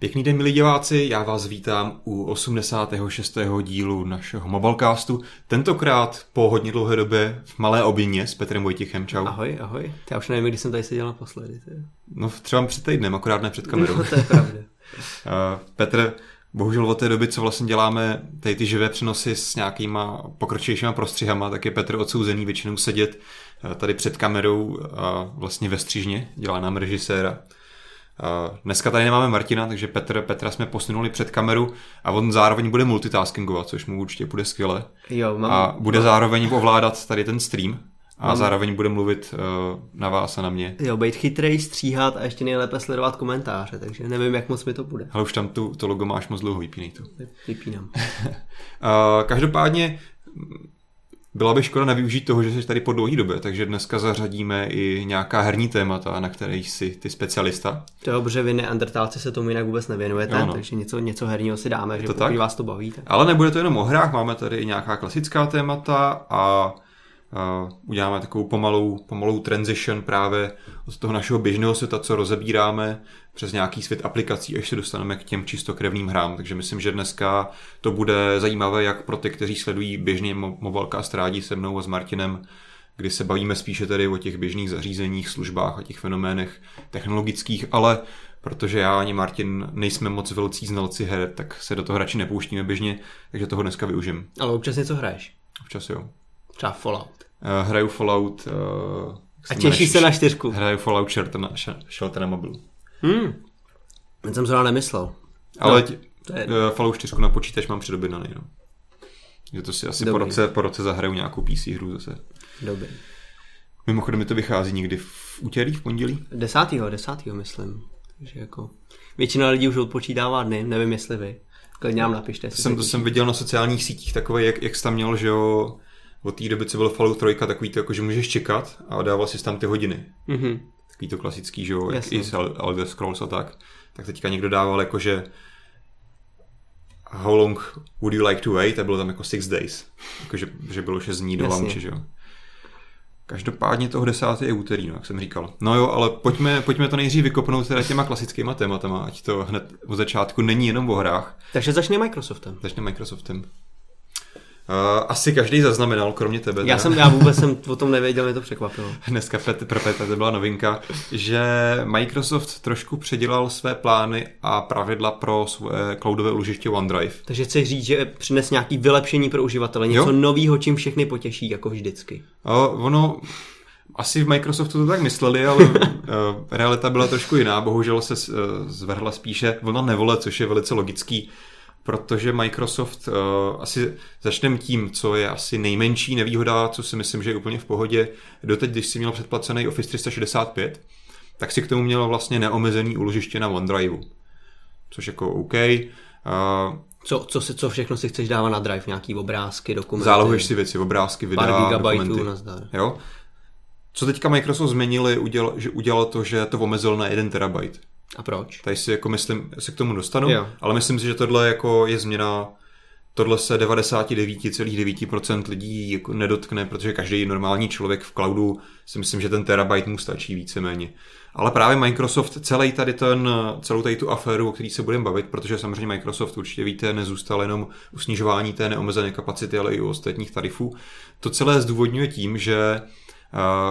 Pěkný den, milí diváci, já vás vítám u 86. dílu našeho Mobilecastu. Tentokrát po hodně dlouhé době v malé obině s Petrem Vojtichem. Čau. Ahoj, ahoj. Já už nevím, kdy jsem tady seděl naposledy. Ty. No třeba před týdnem, akorát ne před kamerou. No, to je pravda. Uh, Petr, bohužel od té doby, co vlastně děláme tady ty živé přenosy s nějakýma pokročilejšíma prostřihama, tak je Petr odsouzený většinou sedět uh, tady před kamerou a vlastně ve střížně, dělá nám režiséra. Dneska tady nemáme Martina, takže Petr, Petra jsme posunuli před kameru a on zároveň bude multitaskingovat, což mu určitě bude skvěle. Jo, mám, A bude mám, zároveň ovládat tady ten stream a Mám- zároveň bude mluvit uh, na vás a na mě. Jo, být chytrej, stříhat a ještě nejlépe sledovat komentáře, takže nevím, jak moc mi to bude. Ale už tam tu, to logo máš moc dlouho, vypínej to. Vypínám. Uh, každopádně byla by škoda nevyužít toho, že jsi tady po dlouhé době, takže dneska zařadíme i nějaká herní témata, na kterých jsi ty specialista. To je dobře, vy neandertálci se tomu jinak vůbec nevěnujete, Jo, no. takže něco, něco herního si dáme, že to pokud tak? vás to baví. Tak... Ale nebude to jenom o hrách, máme tady i nějaká klasická témata a uděláme takovou pomalou, pomalou transition právě od toho našeho běžného světa, co rozebíráme, přes nějaký svět aplikací, až se dostaneme k těm čistokrevným hrám. Takže myslím, že dneska to bude zajímavé jak pro ty, kteří sledují běžně mo- Mobilecast rádi se mnou a s Martinem, kdy se bavíme spíše tedy o těch běžných zařízeních, službách a těch fenoménech technologických, ale protože já ani Martin nejsme moc velcí znalci her, tak se do toho radši nepouštíme běžně, takže toho dneska využijem. Ale občas něco hraješ. Občas jo. Třeba Fallout. Uh, hraju Fallout... Uh, A těší se na čtyřku. Hraju Fallout Shelter na, Shelter na mobilu. Hmm. Teď jsem zrovna nemyslel. Ale No, tě, je- uh, Fallout 4 na počítač mám předobjednaný, no. Že to si asi po Dobrý. roce, po roce zahraju nějakou PC hru zase. Dobrý. Mimochodem mi to vychází někdy v úterý, v pondělí. Desátýho, desátýho myslím. Takže jako většina lidí už odpočítává dny, nevím jestli vy. Klidně nám napište. To jsem, se to jsem viděl na sociálních sítích takové, jak, jak jsi tam měl, že jo, od té doby, co byl Fallout 3, takový to, jako, že můžeš čekat a dával si tam ty hodiny. Mhm. Takový to klasický, že jo, jak i El- Elder Scrolls a tak. Tak teďka někdo dával jako, že how long would you like to wait a bylo tam jako six days. Jako, že, že bylo 6 dní do launche, že jo. Každopádně toho desátý je úterý, no, jak jsem říkal. No jo, ale pojďme, pojďme to nejdřív vykopnout teda těma klasickýma tématama, ať to hned od začátku není jenom o hrách. Takže začne Microsoftem. Začne Microsoftem. Uh, asi každý zaznamenal, kromě tebe. Já jsem, já vůbec jsem o tom nevěděl, mě to překvapilo. Dneska Pet, pro Petra to byla novinka, že Microsoft trošku předělal své plány a pravidla pro svoje cloudové úložiště OneDrive. Takže chci říct, že přines nějaký vylepšení pro uživatele, něco nového, čím všechny potěší, jako vždycky. A ono, asi v Microsoftu to tak mysleli, ale uh, realita byla trošku jiná. Bohužel se uh, zvrhla spíše vlna nevole, což je velice logický, protože Microsoft, uh, asi začneme tím, co je asi nejmenší nevýhoda, co si myslím, že je úplně v pohodě. Doteď, když si měl předplacený Office 365, tak si k tomu měl vlastně neomezený úložiště na OneDriveu. Což jako OK. Uh, Co, co, si, co všechno si chceš dávat na drive, nějaký obrázky, dokumenty. zálohuješ si věci, obrázky, videa, Pár gigabajtů dokumenty. nazdar. Jo? Co teďka Microsoft změnili, udělal, že udělal to, že to omezil na 1 terabajt. A proč? Tady si jako myslím, se k tomu dostanu, Jo. ale myslím si, že tohle jako je změna, tohle se 99,9% lidí jako nedotkne, protože každý normální člověk v cloudu si myslím, že ten terabajt mu stačí víceméně. Ale právě Microsoft celý tady ten, celou tady tu aféru, o který se budeme bavit, protože samozřejmě Microsoft určitě víte, nezůstal jenom u snižování té neomezené kapacity, ale i u ostatních tarifů. To celé zdůvodňuje tím, že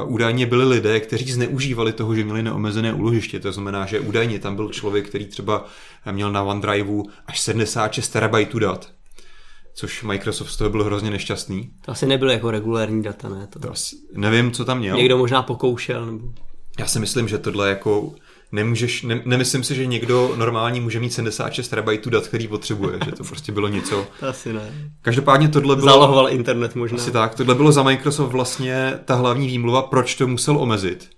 Uh, údajně byli lidé, kteří zneužívali toho, že měli neomezené úložiště. To znamená, že údajně tam byl člověk, který třeba měl na OneDriveu až 76 terabajtů dat. Což Microsoft z toho byl hrozně nešťastný. To asi nebyly jako regulární data, ne? To... To asi, nevím, co tam měl. Někdo možná pokoušel, nebo... Já si myslím, že tohle jako nemůžeš, ne, nemyslím si, že někdo normální může mít 76 terabajtů dat, který potřebuje, že to prostě bylo něco. Asi ne. Každopádně tohle bylo... Zálohoval internet možná. Asi tak, tohle bylo za Microsoft vlastně ta hlavní výmluva, proč to musel omezit.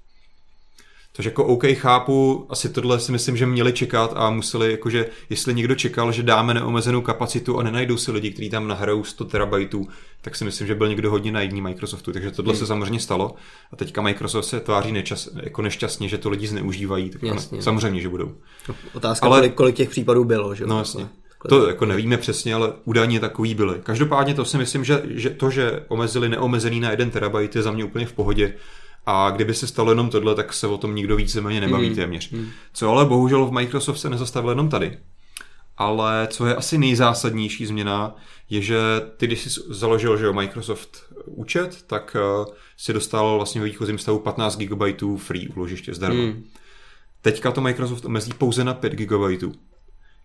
Což jako OK, chápu, asi tohle si myslím, že měli čekat a museli, jakože jestli někdo čekal, že dáme neomezenou kapacitu a nenajdou si lidi, kteří tam nahrajou 100 terabajtů, tak si myslím, že byl někdo hodně naivní Microsoftu, takže tohle hmm. se samozřejmě stalo a teďka Microsoft se tváří nečas, jako nešťastně, že to lidi zneužívají, tak Jasně. samozřejmě, že budou. Otázka, Ale- kolik, kolik těch případů bylo, že? No jasně. To jako nevíme přesně, ale údajně takový byly. Každopádně to si myslím, že, že to, že omezili neomezený na 1 terabajt je za mě úplně v pohodě A kdyby se stalo jenom tohle, tak se o tom nikdo víceméně nebaví Mhm. téměř. Co ale bohužel v Microsoft se nezastavil jenom tady. Ale co je asi nejzásadnější změna, je, že ty, když jsi založil že jo, Microsoft účet, tak uh, si dostal vlastně ve výchozím stavu 15 GB free úložiště zdarma. Hmm. Teďka to Microsoft omezí pouze na 5 GB.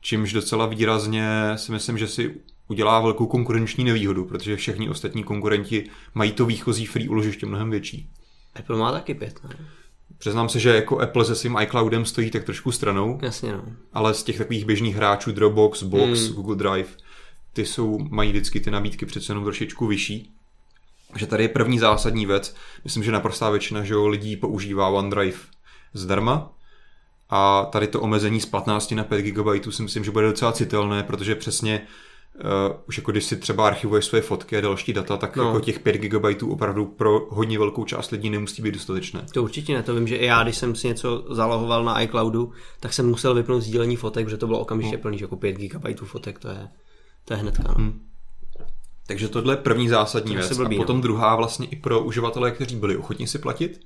Čímž docela výrazně si myslím, že si udělá velkou konkurenční nevýhodu, protože všichni ostatní konkurenti mají to výchozí free úložiště mnohem větší. Apple má taky pět, no. Přiznám se, že jako Apple se svým iCloudem stojí tak trošku stranou, Jasně, no. ale z těch takových běžných hráčů Dropbox, Box, Hmm. mm. Google Drive, ty jsou, mají vždycky ty nabídky přece jenom trošičku vyšší. Takže tady je první zásadní věc. Myslím, že naprostá většina že lidí používá OneDrive zdarma. A tady to omezení z 15 na 5 GB si myslím, že bude docela citelné, protože přesně uh, už jako když si třeba archivuješ své fotky a další data, tak No. no. jako těch 5 GB opravdu pro hodně velkou část lidí nemusí být dostatečné. To určitě ne, to vím, že i já, když jsem si něco zalohoval na iCloudu, tak jsem musel vypnout sdílení fotek, protože to bylo okamžitě plný, že jako 5 GB fotek, to je, to je hnedka, no. Hmm. Takže tohle je první zásadní To věc. blbý, a no. potom druhá vlastně i pro uživatele, kteří byli ochotní si platit.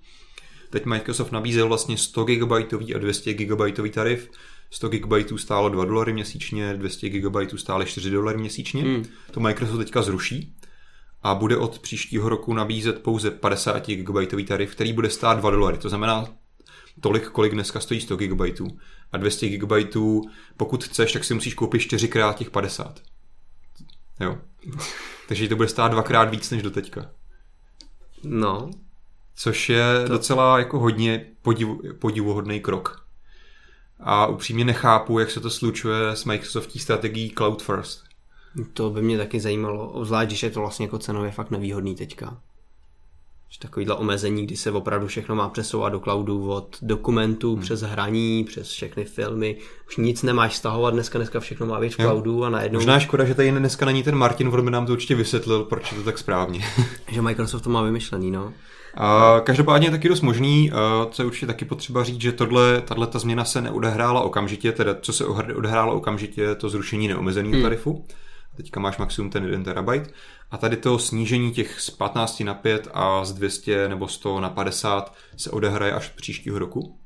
Teď Microsoft nabízel vlastně 100 GB a 200 GB tarif. 100 GB stálo 2 dolary měsíčně, 200 GB stále 4 dolary měsíčně. Hmm. To Microsoft teďka zruší a bude od příštího roku nabízet pouze 50 GB tarif, který bude stát 2 dolary. To znamená tolik, kolik dneska stojí 100 GB. A 200 GB, pokud chceš, tak si musíš koupit 4 krát těch 50. Jo. Takže to bude stát dvakrát víc než do teďka. No, Což je to... docela jako hodně podivu, podivuhodný krok. A upřímně nechápu, jak se to slučuje s Microsoftí strategií Cloud First. to by mě taky zajímalo, obzvlášť, když je to vlastně jako cenově fakt nevýhodný teďka. Takovýhle omezení, kdy se opravdu všechno má přesouvat do cloudu od dokumentů hmm. přes hraní, přes všechny filmy. Už nic nemáš stahovat dneska, dneska všechno má být v cloudu a najednou, Možná škoda, že tady dneska není ten Martin, on by nám to určitě vysvětlil, proč je to tak správně. že Microsoft to má vymyšlený, no. A každopádně je taky dost možný, a co je určitě taky potřeba říct, že tohle, tahle ta změna se neodehrála okamžitě, teda co se odehrálo okamžitě, je to zrušení neomezeného Hmm. Teďka máš maximum ten 1 terabyte. A tady to snížení těch z 15 na 5 a z 200 nebo 100 na 50 se odehraje až příštího roku.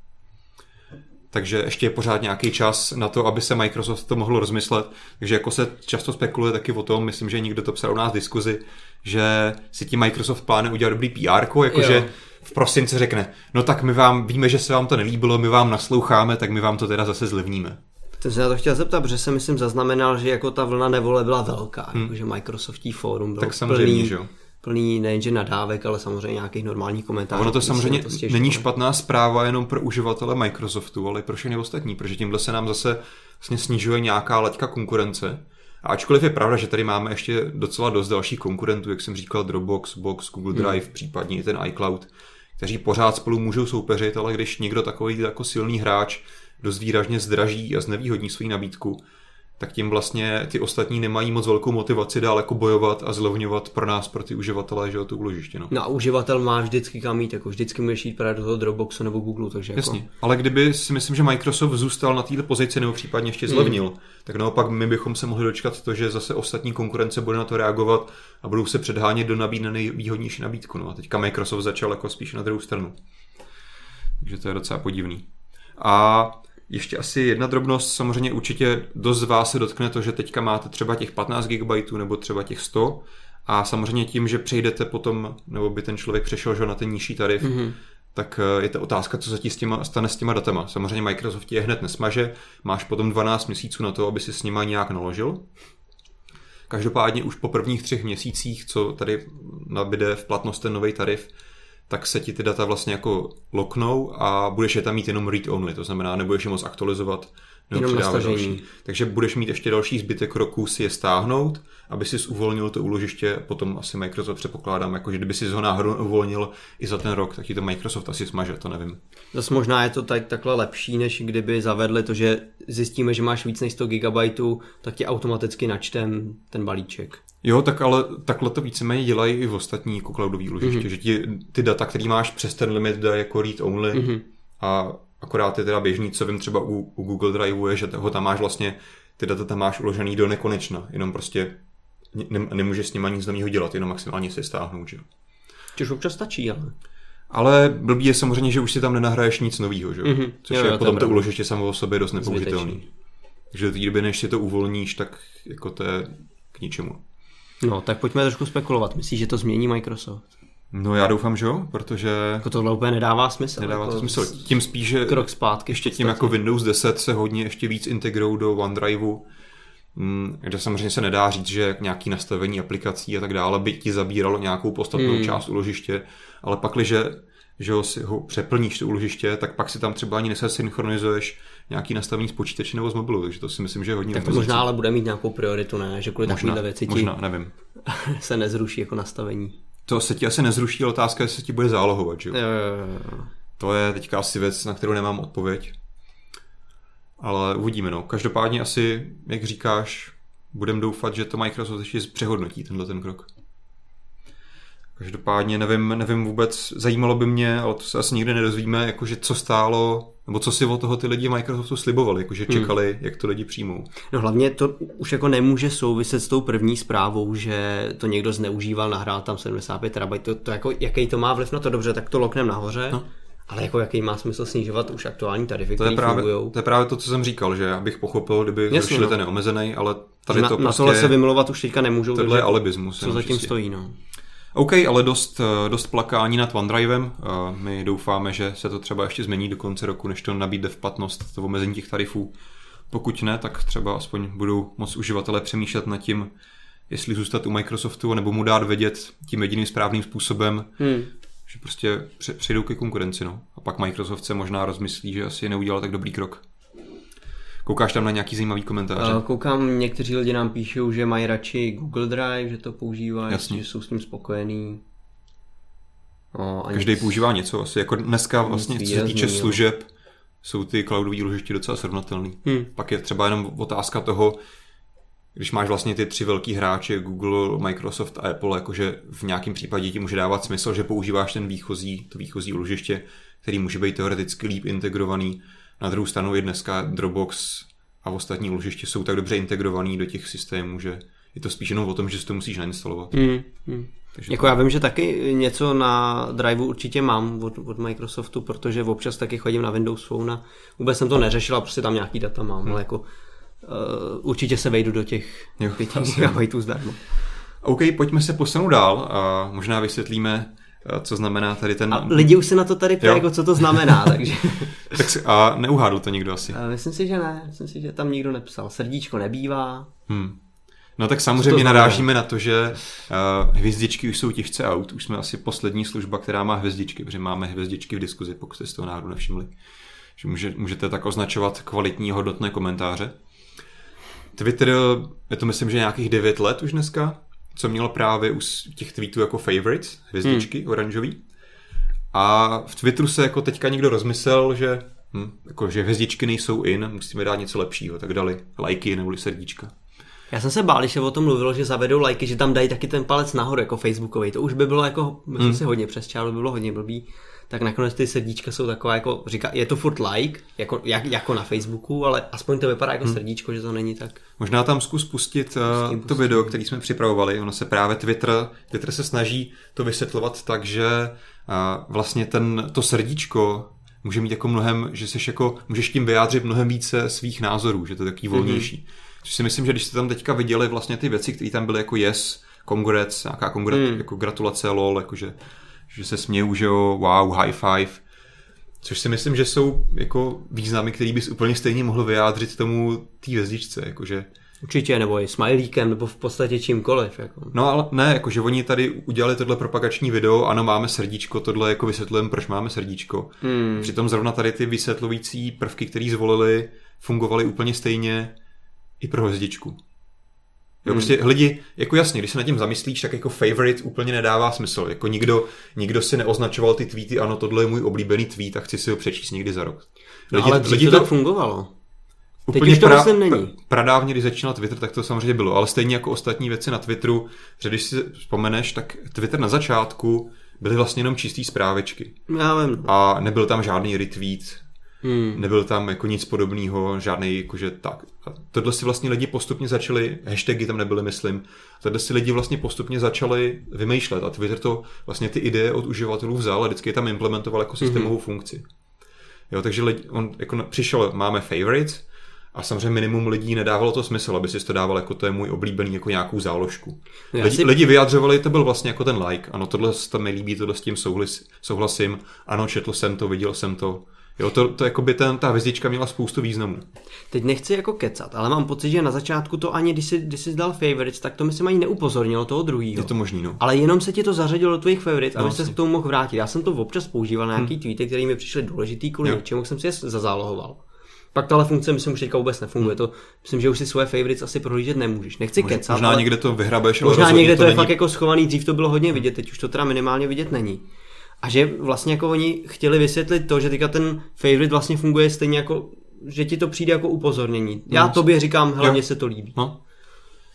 Takže ještě je pořád nějaký čas na to, aby se Microsoft to mohlo rozmyslet. Takže jako se často spekuluje taky o tom, myslím, že někdo to psal u nás v diskuzi, že si ti Microsoft plánuje udělat dobrý PR, jakože v prosinci řekne, no tak my vám, víme, že se vám to nelíbilo, my vám nasloucháme, tak my vám to teda zase zlevníme. Jsem se na to chtěl zeptat, protože jsem myslím zaznamenal, že jako ta vlna nevole byla velká, hmm. jako, že Microsoftí fórum bylo Tak samozřejmě, plný, že jo. plný nejenže nadávek, ale samozřejmě nějakých normálních komentářů. Ono to samozřejmě to stěžovali. není špatná zpráva jenom pro uživatele Microsoftu, ale i pro všechny ostatní, protože tímhle se nám zase vlastně snižuje nějaká laťka konkurence. A ačkoliv je pravda, že tady máme ještě docela dost dalších konkurentů, jak jsem říkal, Dropbox, Box, Google Drive, hmm. případně i ten iCloud, kteří pořád spolu můžou soupeřit, ale když někdo takový jako silný hráč dost výražně zdraží a znevýhodní svou nabídku, tak tím vlastně ty ostatní nemají moc velkou motivaci dál jako bojovat a zlevňovat pro nás, pro ty uživatele, že jo, to úložiště. No. No a uživatel má vždycky kam jít, jako vždycky můžeš jít právě do toho Dropboxu nebo Google, takže jako... Jasně, ale kdyby si myslím, že Microsoft zůstal na této pozici nebo případně ještě zlevnil, mm. tak naopak my bychom se mohli dočkat to, že zase ostatní konkurence bude na to reagovat a budou se předhánět do nabídne nejvýhodnější nabídku. No a teďka Microsoft začal jako spíš na druhou stranu. Takže to je docela podivný. A ještě asi jedna drobnost, samozřejmě určitě dost z vás se dotkne to, že teďka máte třeba těch 15 GB nebo třeba těch 100 a samozřejmě tím, že přejdete potom, nebo by ten člověk přešel že, na ten nižší tarif, mm-hmm. tak eh, je to otázka, co se ti s těma, stane s těma datama. Samozřejmě Microsoft je hned nesmaže, máš potom 12 měsíců na to, aby si s nima nějak naložil. Každopádně už po prvních třech měsících, co tady nabide v platnost ten nový tarif, tak se ti ty data vlastně jako loknou a budeš je tam mít jenom read only, to znamená, nebudeš je moc aktualizovat Jenom nastažení. další. Takže budeš mít ještě další zbytek roku si je stáhnout, aby si uvolnil to úložiště, potom asi Microsoft předpokládám, jako že kdyby si ho náhodou uvolnil i za ten rok, tak ti to Microsoft asi smaže, to nevím. Zase možná je to tak, takhle lepší, než kdyby zavedli to, že zjistíme, že máš víc než 100 GB, tak ti automaticky načtem ten balíček. Jo, tak ale takhle to víceméně dělají i v ostatní jako cloudový úložiště, mm-hmm. že ti ty data, který máš přes ten limit, dají jako read only mm-hmm. a akorát je teda běžný, co vím třeba u, u Google Drive, je, že ho tam máš vlastně, ty data tam máš uložený do nekonečna, jenom prostě ne, nemůžeš s nimi nic nového dělat, jenom maximálně si je stáhnout, že? Což občas stačí, ale. Ale blbý je samozřejmě, že už si tam nenahraješ nic nového, že? Mhm. Což Jo, je jo, to potom to uložiště samo o sobě dost nepoužitelný. Takže do té doby, než si to uvolníš, tak jako to je k ničemu. No, tak pojďme trošku spekulovat. Myslíš, že to změní Microsoft? No já doufám, že jo, protože Jako tohle úplně nedává smysl. nedává jako to smysl. Tím spíš, že Krok zpátky. ještě tím jako Windows 10 se hodně ještě víc integrou do OneDriveu, mm, kde samozřejmě se nedá říct, že nějaký nastavení aplikací a tak dále by ti zabíralo nějakou podstatnou Hmm. část úložiště, ale pakliže že ho si ho přeplníš to úložiště, tak pak si tam třeba ani nesynchronizuješ nějaký nastavení z počítače nebo z mobilu, takže to si myslím, že je hodně Tak to omezující. možná ale bude mít nějakou prioritu, ne? Že kvůli takovýhle věci ti možná, nevím. se nezruší jako nastavení. To se ti asi nezruší, otázka je, jestli se ti bude zálohovat, že jo? Jo, jo, jo, jo. To je teďka asi věc, na kterou nemám odpověď. Ale uvidíme, no. Každopádně asi, jak říkáš, budem doufat, že to Microsoft ještě přehodnotí tenhle ten krok. Každopádně nevím, nevím vůbec, zajímalo by mě, ale to se asi nikdy nedozvíme, jakože co stálo, nebo co si od toho ty lidi Microsoftu slibovali, jakože čekali, hmm. jak to lidi přijmou. No hlavně to už jako nemůže souviset s tou první zprávou, že to někdo zneužíval, nahrál tam 75 terabajt. To, to jako, jaký to má vliv na to dobře, tak to loknem nahoře. No. Ale jako jaký má smysl snižovat už aktuální tarify, To je, které právě, fungují. to je právě to, co jsem říkal, že já bych pochopil, kdyby Jasně, zrušili no. ten neomezený, ale tady Na, to na prostě, tohle se vymlouvat už teďka nemůžou, tohle je alibismus. co zatím čistě. stojí. No. OK, ale dost, eh, dost plakání nad OneDrivem. Eh, My doufáme, že se to třeba ještě změní do konce roku, než to nabíde v platnost, to omezení těch tarifů. Pokud ne, tak třeba aspoň budou moc uživatelé přemýšlet nad tím, jestli zůstat u Microsoftu, nebo mu dát vědět tím jediným správným způsobem, Hmm. že prostě pře- přejdou ke konkurenci. No. A pak Microsoft se možná rozmyslí, že asi neudělal tak dobrý krok. Koukáš tam na nějaký zajímavý komentáře? Uh, koukám, někteří lidi nám píšou, že mají radši Google Drive, že to používají, Jasně. že jsou s tím spokojení. No, Každý nic- používá něco asi. Jako dneska vlastně, co se týče služeb, jsou ty cloudové úložiště docela srovnatelný. Hmm. Pak je třeba jenom otázka toho, když máš vlastně ty tři velký hráče, Google, Microsoft a Apple, jakože v nějakém případě ti může dávat smysl, že používáš ten výchozí, to výchozí úložiště, který může být teoreticky líp integrovaný. Na druhou stranu je dneska Dropbox a ostatní úložiště jsou tak dobře integrovaný do těch systémů, že je to spíš jenom o tom, že si to musíš nainstalovat. Hmm. Hmm. Takže Jako já vím, že taky něco na Driveu určitě mám od, od Microsoftu, protože občas taky chodím na Windows Phone a vůbec jsem to neřešil a prostě tam nějaký data mám, hmm. ale jako uh, určitě se vejdu do těch Jo, 5 asi. GB zdarma. OK, pojďme se posunout dál a možná vysvětlíme, co znamená tady ten... A lidi už se na to tady ptají, jako co to znamená, takže Tak si, a neuhádl to někdo asi. Eh, myslím si, že ne, myslím si, že tam nikdo nepsal. Srdíčko nebývá. Hmm. No tak samozřejmě narážíme na to, že uh, hvězdičky už jsou těžce out. Už jsme asi poslední služba, která má hvězdičky, protože máme hvězdičky v diskuzi, pokud jste z toho náhodou nevšimli. Že může, můžete tak označovat kvalitní hodnotné komentáře. Twitter, je to myslím, že nějakých 9 let už dneska, co měl právě u těch tweetů jako favorites, hvězdičky hmm. oranžový. A v Twitteru se jako teďka někdo rozmyslel, že, hm, jako, že hvězdičky nejsou in, musíme dát něco lepšího, tak dali lajky nebo srdíčka. Já jsem se bál, když se o tom mluvilo, že zavedou lajky, že tam dají taky ten palec nahoru jako Facebookový. To už by bylo jako, myslím Hmm. si hodně přes čáru, by bylo hodně blbý. Tak nakonec ty srdíčka jsou taková jako, říká, je to furt like, jako, jak, jako na Facebooku, ale aspoň to vypadá jako srdíčko, že to není tak. Možná tam zkus pustit uh, to video, který jsme připravovali. Ono se právě Twitter, Twitter se snaží to vysvětlovat tak, že uh, vlastně ten, to srdíčko může mít jako mnohem, že seš jako, můžeš tím vyjádřit mnohem více svých názorů, že to je takový volnější. Mm-hmm. Což si myslím, že když jste tam teďka viděli vlastně ty věci, které tam byly jako yes, congrats, nějaká kongrat, Mm. mm. jako gratulace, lol, jakože, že se smějou, že jo, wow, high five, Což si myslím, že jsou jako významy, který bys úplně stejně mohl vyjádřit tomu té hvězdičce, jakože Určitě, nebo i smajlíkem, nebo v podstatě čímkoliv. Jako. No ale ne, jakože oni tady udělali tohle propagační video, ano, máme srdíčko, tohle jako vysvětlujeme, proč máme srdíčko. Hmm. Přitom zrovna tady ty vysvětlující prvky, které zvolili, fungovaly úplně stejně i pro hvězdičku. Jo, Hmm. prostě lidi, jako jasně, když se nad tím zamyslíš, tak jako favorite úplně nedává smysl. Jako nikdo, nikdo si neoznačoval ty tweety, ano, tohle je můj oblíbený tweet a chci si ho přečíst někdy za rok. No, ale dřív to tak fungovalo. Teď už to myslím není. Pradávně, když začínal Twitter, tak to samozřejmě bylo, ale stejně jako ostatní věci na Twitteru, že když si vzpomeneš, tak Twitter na začátku byly vlastně jenom čistý zprávičky Já vím. a nebyl tam žádný retweet. Hmm. Nebyl tam jako nic podobného, žádný jakože tak. A tohle si vlastně lidi postupně začali, hashtagy tam nebyly, myslím, tohle si lidi vlastně postupně začali vymýšlet a Twitter to vlastně ty ideje od uživatelů vzal a vždycky je tam implementoval jako systémovou hmm. funkci. Jo, takže lidi, on jako přišel, máme favorites, a samozřejmě minimum lidí nedávalo to smysl, aby si to dával jako to je můj oblíbený jako nějakou záložku. Lidi, si... lidi vyjadřovali, to byl vlastně jako ten like. Ano, tohle se mi líbí, tohle s tím souhlas, souhlasím. Ano, četl jsem to, viděl jsem to. Jo, to, to jako by ten, ta hvězdička měla spoustu významů. Teď nechci jako kecat, ale mám pocit, že na začátku to ani, když jsi, když jsi dal favorites, tak to mi se ani neupozornilo toho druhého. Je to možný, no. Ale jenom se ti to zařadilo do tvých favorites, no, aby se k tomu mohl vrátit. Já jsem to občas používal na nějaký hmm. tweety, které mi přišly důležitý kvůli něčemu, jsem si je zazálohoval. Pak tahle funkce myslím už teďka vůbec nefunguje. To, myslím, že už si svoje favorites asi prohlížet nemůžeš. Nechci možná, kecat. Možná ale... někde to vyhrabeš, ale Možná někde to, to je není... fakt jako schovaný, dřív to bylo hodně vidět, teď už to teda minimálně vidět není. A že vlastně jako oni chtěli vysvětlit to, že teďka ten favorite vlastně funguje stejně jako, že ti to přijde jako upozornění. Já no, tobě říkám, hlavně se to líbí. No.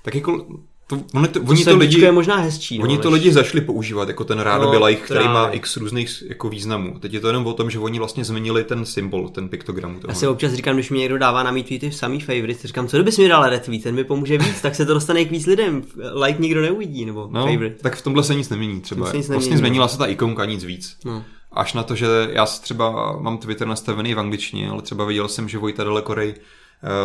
Tak jako to, ono to, oni to lidi, je možná hezčí. No, oni než... to lidi zašli používat jako ten rádoby no, like, který má x různých jako významů. Teď je to jenom o tom, že oni vlastně změnili ten symbol, ten piktogram. Já si občas říkám, když mi někdo dává na mý tweety samý favorites, říkám, co kdybys mi dal retweet, ten mi pomůže víc, tak se to dostane k víc lidem. Like nikdo neuvidí, nebo no, favorite. Tak v tomhle se nic nemění třeba. Se nic nemění, vlastně no. změnila se ta ikonka, nic víc. No. Až na to, že já třeba mám Twitter nastavený v angličtině, ale třeba viděl jsem, že Vojta Dalekorej Eh,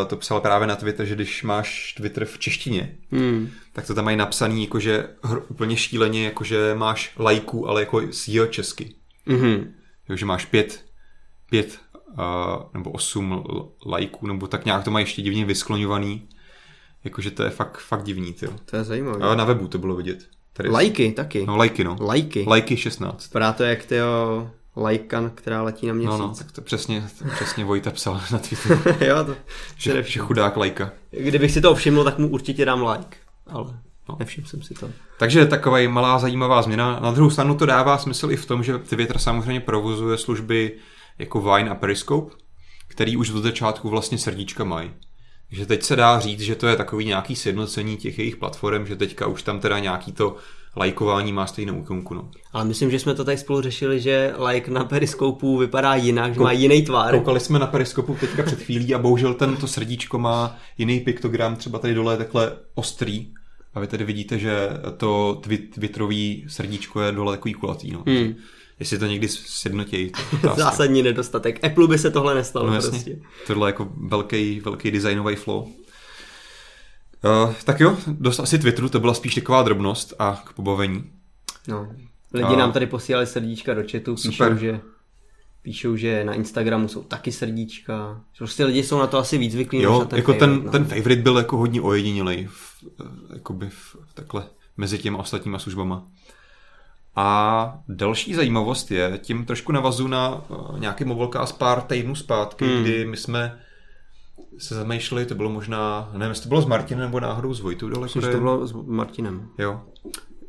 to psal právě na Twitter, že když máš Twitter v češtině, hmm. tak to tam mají napsaný jakože úplně šíleně, jakože máš lajků, ale jako s jo česky. Mm-hmm. že máš pět, pět uh, nebo osm lajků, nebo tak nějak to mají ještě divně vyskloňovaný. Jakože to je fakt, fakt divný, ty. To je zajímavé. Ale na webu to bylo vidět. Tady lajky taky. No, lajky, no. Lajky. Lajky 16. Vypadá to jak ty lajkan, která letí na měsíc. No, no, tak to přesně, to přesně Vojta psal na Twitteru. jo, to že, že chudák lajka. Kdybych si to všiml, tak mu určitě dám like, ale no. nevšiml jsem si to. Takže taková malá zajímavá změna. Na druhou stranu to dává smysl i v tom, že Twitter samozřejmě provozuje služby jako Vine a Periscope, který už do začátku vlastně srdíčka mají. Takže teď se dá říct, že to je takový nějaký sjednocení těch jejich platform, že teďka už tam teda nějaký to lajkování má stejnou ikonku. No. Ale myslím, že jsme to tady spolu řešili, že like na periskopu vypadá jinak, že má jiný tvar. Koukali jsme na periskopu teďka před chvílí a bohužel tento srdíčko má jiný piktogram, třeba tady dole je takhle ostrý. A vy tady vidíte, že to twitterový srdíčko je dole takový kulatý. No. Hmm. Jestli to někdy sjednotějí. Zásadní nedostatek. Apple by se tohle nestalo. No, prostě. Tohle je jako velký, velký designový flow. Uh, tak jo, dost asi Twitteru, to byla spíš taková drobnost a k pobavení. No, lidi uh, nám tady posílali srdíčka do chatu, píšou, super. že píšou, že na Instagramu jsou taky srdíčka. Prostě lidi jsou na to asi víc zvyklí. Jo, než ten jako favorite, ten, no. ten favorite byl jako hodně ojedinělej v, jakoby v, takhle mezi těma ostatníma službama. A další zajímavost je, tím trošku navazu na uh, nějaký mobilka z pár týdnů zpátky, hmm. kdy my jsme se zamýšleli, to bylo možná, nevím, jestli to bylo s Martinem nebo náhodou s Vojtou dole. Myslím, to bylo s Martinem. Jo.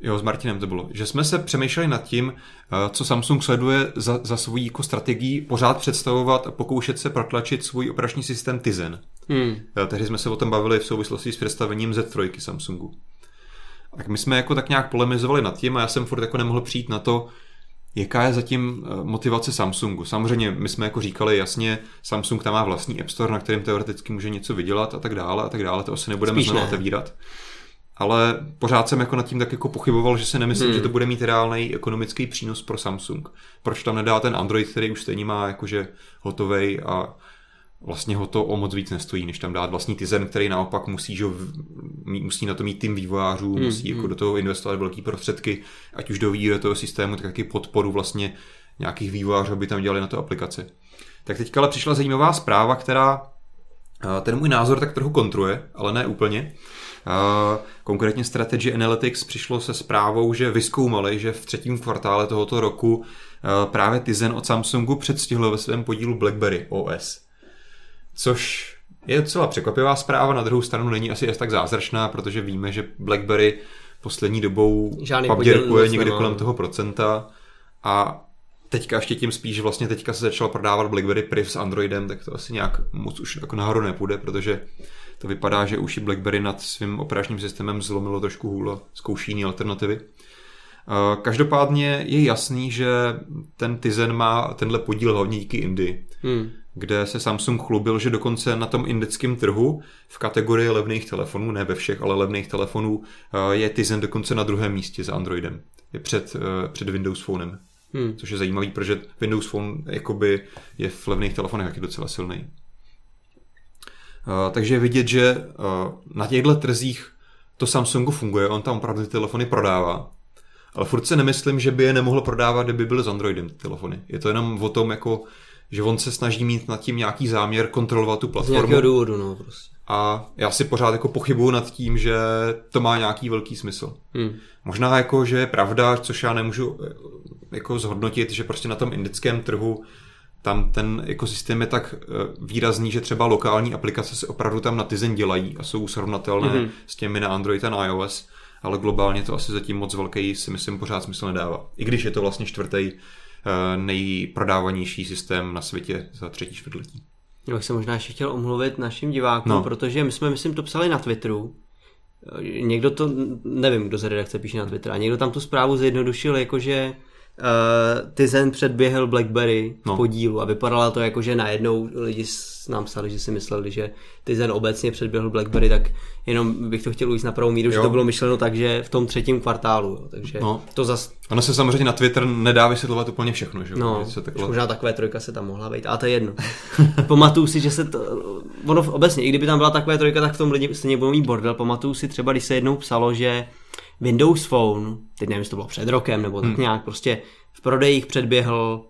Jo, s Martinem to bylo. Že jsme se přemýšleli nad tím, eh, co Samsung sleduje za, za svou jako strategii pořád představovat a pokoušet se protlačit svůj operační systém Tizen. Hmm. Eh, tehdy jsme se o tom bavili v souvislosti s představením Z3 Samsungu. Tak my jsme jako tak nějak polemizovali nad tím a já jsem furt jako nemohl přijít na to, Jaká je zatím eh, motivace Samsungu? Samozřejmě my jsme jako říkali jasně, Samsung tam má vlastní App Store, na kterém teoreticky může něco vydělat a tak dále a tak dále, to asi nebudeme znovu ne. otevírat. Ale pořád jsem jako nad tím tak jako pochyboval, že si nemyslím, hmm. že to bude mít reálný ekonomický přínos pro Samsung. Proč tam nedá ten Android, který už stejně má jakože hotovej a vlastně ho to o moc víc nestojí, než tam dát vlastní Tizen, který naopak musí, že, musí na to mít tým vývojářů, hmm, musí jako hmm. do toho investovat velké prostředky, ať už do vývoje toho systému, tak taky podporu vlastně nějakých vývojářů, aby tam dělali na to aplikace. Tak teďka ale přišla zajímavá zpráva, která ten můj názor tak trochu kontruje, ale ne úplně. Konkrétně Strategy Analytics přišlo se zprávou, že vyskoumali, že v třetím kvartále tohoto roku právě Tizen od Samsungu předstihl ve svém podílu BlackBerry OS. Což je docela překvapivá zpráva, na druhou stranu není asi tak zázračná, protože víme, že BlackBerry poslední dobou pabděrkuje někde kolem toho procenta a teďka ještě tím spíš, že vlastně teďka se začal prodávat BlackBerry Priv s Androidem, tak to asi nějak moc už jako nahoru nepůjde, protože to vypadá, že už i BlackBerry nad svým operačním systémem zlomilo trošku hůl zkouší jiné alternativy. Eh, každopádně je jasný, že ten Tizen má tenhle podíl hlavně díky Indii. Hmm. Kde se Samsung chlubil, že dokonce na tom indickém trhu v kategorii levných telefonů, ne ve všech, ale levných telefonů, eh, je Tizen dokonce na druhém místě za Androidem. Je před, eh, před Windows Phonem. Hmm. Což je zajímavý, protože Windows Phone jakoby je v levných telefonech taky docela silný. Uh, takže je vidět, že na těchto trzích to Samsungu funguje, on tam opravdu ty telefony prodává. Ale furt se nemyslím, že by je nemohl prodávat, kdyby byly s Androidem ty telefony. Je to jenom o tom, jako, že on se snaží mít nad tím nějaký záměr kontrolovat tu platformu. Z důvodu, no prostě. A já si pořád jako pochybuju nad tím, že to má nějaký velký smysl. Hmm. Možná jako, že je pravda, což já nemůžu eh, jako zhodnotit, že prostě na tom indickém trhu tam ten ekosystém je tak eh, výrazný, že třeba lokální aplikace se opravdu tam na Tizen dělají a jsou srovnatelné mm-hmm. s těmi na Android a na iOS, ale globálně to asi zatím moc velký si myslím pořád smysl nedává. I když je to vlastně čtvrtý nejprodávanější systém na světě za třetí čtvrtletí. Já bych se možná ještě chtěl omluvit našim divákům, no. protože my jsme, myslím, to psali na Twitteru. Někdo to, nevím, kdo ze redakce píše na Twitter, a někdo tam tu zprávu zjednodušil, jakože uh, Tizen předběhl Blackberry v no. podílu a vypadalo to jako, že najednou lidi nám psali, že si mysleli, že Tizen obecně předběhl Blackberry, tak jenom bych to chtěl ujít na pravou míru, jo. že to bylo myšleno tak, že v tom třetím kvartálu. Jo. Takže no. to zas... Ono se samozřejmě na Twitter nedá vysvětlovat úplně všechno. Že? No, se takhle... možná takové trojka se tam mohla být, ale to je jedno. Pamatuju si, že se to... Ono obecně, i kdyby tam byla takové trojka, tak v tom lidi stejně budou mít bordel. Pamatuju si třeba, když se jednou psalo, že Windows Phone, teď nevím, jestli to bylo před rokem nebo tak hmm. nějak, prostě v prodejích předběhl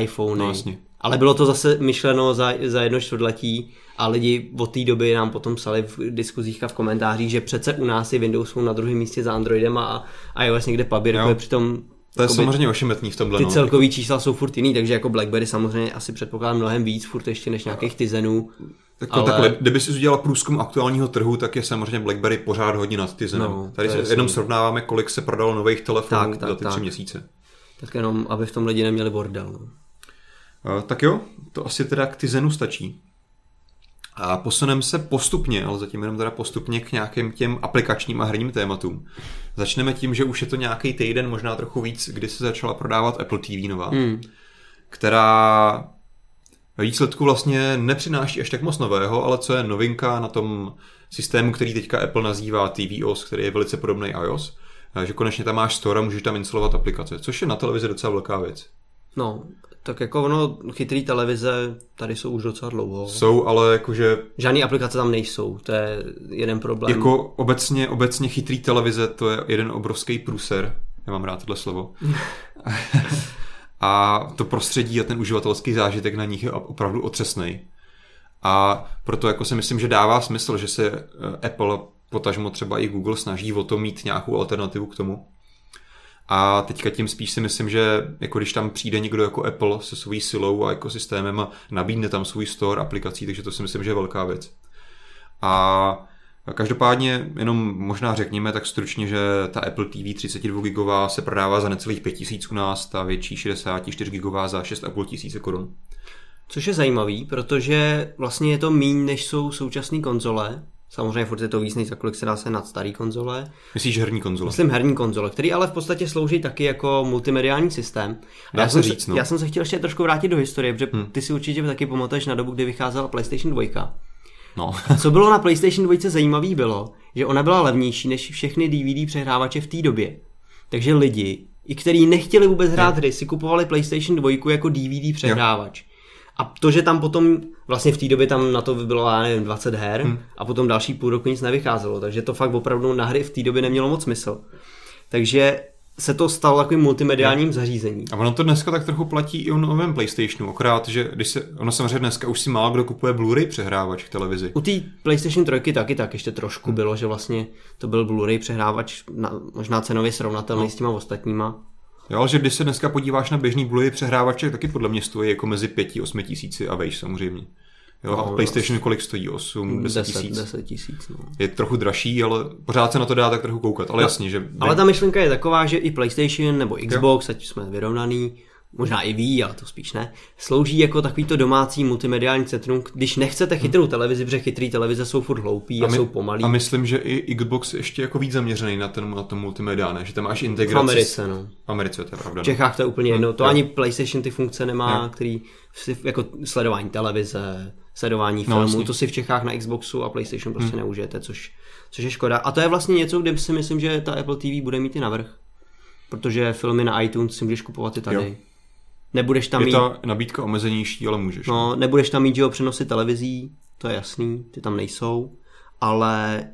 iPhone. No, Ale bylo to zase myšleno za, za jedno čtvrtletí a lidi od té doby nám potom psali v diskuzích a v komentářích, že přece u nás je Windows Phone na druhém místě za Androidem a, a iOS někde pabírkuje, přitom to je samozřejmě ošemetný v tomhle. Ty no. celkový čísla jsou furt jiný, takže jako BlackBerry samozřejmě asi předpokládám mnohem víc furt ještě než nějakých Tizenů. Tak, ale... takhle, kdyby si udělal průzkum aktuálního trhu, tak je samozřejmě BlackBerry pořád hodně nad Tizenem. No, Tady se jenom srovnáváme, kolik se prodalo nových telefonů tak, tak, za ty tak. tři měsíce. Tak jenom, aby v tom lidi neměli bordel. No. Uh, tak jo, to asi teda k Tizenu stačí. A posuneme se postupně, ale zatím jenom teda postupně k nějakým těm aplikačním a herním tématům. Začneme tím, že už je to nějaký týden, možná trochu víc, kdy se začala prodávat Apple TV nová, hmm. která výsledku vlastně nepřináší až tak moc nového, ale co je novinka na tom systému, který teďka Apple nazývá tvOS, který je velice podobný iOS, že konečně tam máš store a můžeš tam instalovat aplikace, což je na televizi docela velká věc. No, tak jako ono, chytrý televize tady jsou už docela dlouho. Jsou, ale jakože... Žádné aplikace tam nejsou, to je jeden problém. Jako obecně, obecně chytrý televize, to je jeden obrovský průser. Já mám rád tohle slovo. a to prostředí a ten uživatelský zážitek na nich je opravdu otřesný. A proto jako si myslím, že dává smysl, že se eh, Apple, potažmo třeba i Google snaží o to mít nějakou alternativu k tomu. A teďka tím spíš si myslím, že jako když tam přijde někdo jako Apple se svojí silou a ekosystémem a nabídne tam svůj store aplikací, takže to si myslím, že je velká věc. A Každopádně jenom možná řekněme tak stručně, že ta Apple TV 32 gigová se prodává za necelých 5000 u nás, ta větší 64 gigová za 6,5 tisíce korun. Což je zajímavý, protože vlastně je to míň, než jsou současné konzole, Samozřejmě furt je to víc, než za kolik se dá se nad starý konzole. Myslíš herní konzole? Myslím herní konzole, který ale v podstatě slouží taky jako multimediální systém. Dá já, se říct, no. já jsem se chtěl ještě trošku vrátit do historie, protože hmm. ty si určitě taky pamatuješ na dobu, kdy vycházela PlayStation 2. No. Co bylo na PlayStation 2 zajímavé bylo, že ona byla levnější než všechny DVD přehrávače v té době. Takže lidi, i kteří nechtěli vůbec hrát hry, si kupovali PlayStation 2 jako DVD přehrávač. Jo. A to, že tam potom, vlastně v té době tam na to bylo, já nevím, 20 her hmm. a potom další půl roku nic nevycházelo, takže to fakt opravdu na hry v té době nemělo moc smysl. Takže se to stalo takovým multimediálním zařízením. A ono to dneska tak trochu platí i o novém PlayStationu, akorát, že když se, ono samozřejmě dneska už si málo kdo kupuje Blu-ray přehrávač k televizi. U té PlayStation 3 taky tak ještě trošku bylo, že vlastně to byl Blu-ray přehrávač na, možná cenově srovnatelný no. s těma ostatníma. Jo, ale že když se dneska podíváš na běžný Blu-ray přehrávače, taky podle mě stojí jako mezi 5-8 tisíci a vejš samozřejmě. Jo, no, a PlayStation kolik stojí? 8, 10 tisíc? 10 tisíc, no. Je trochu dražší, ale pořád se na to dá tak trochu koukat, ale no, jasně, že... Ale ta myšlenka je taková, že i PlayStation nebo Xbox, jo. ať jsme vyrovnaný, možná i ví, ale to spíš ne, slouží jako takovýto domácí multimediální centrum, když nechcete chytrou televizi, protože chytrý televize jsou furt hloupý a, a my, jsou pomalý. A myslím, že i Xbox ještě jako víc zaměřený na ten, na ten multimedia, ne? že tam máš integraci. V Americe, no. V Americe, to je pravda. V Čechách to je úplně jedno, to jo. ani PlayStation ty funkce nemá, jo. který jako sledování televize, sledování no, filmů, no, to si v Čechách na Xboxu a PlayStation prostě hmm. neužijete, což, což je škoda. A to je vlastně něco, kde si myslím, že ta Apple TV bude mít i navrh. Protože filmy na iTunes si můžeš kupovat i tady. Jo. Nebudeš tam je mít... ta nabídka omezenější, ale můžeš. No, nebudeš tam mít, že jo, přenosy televizí, to je jasný, ty tam nejsou, ale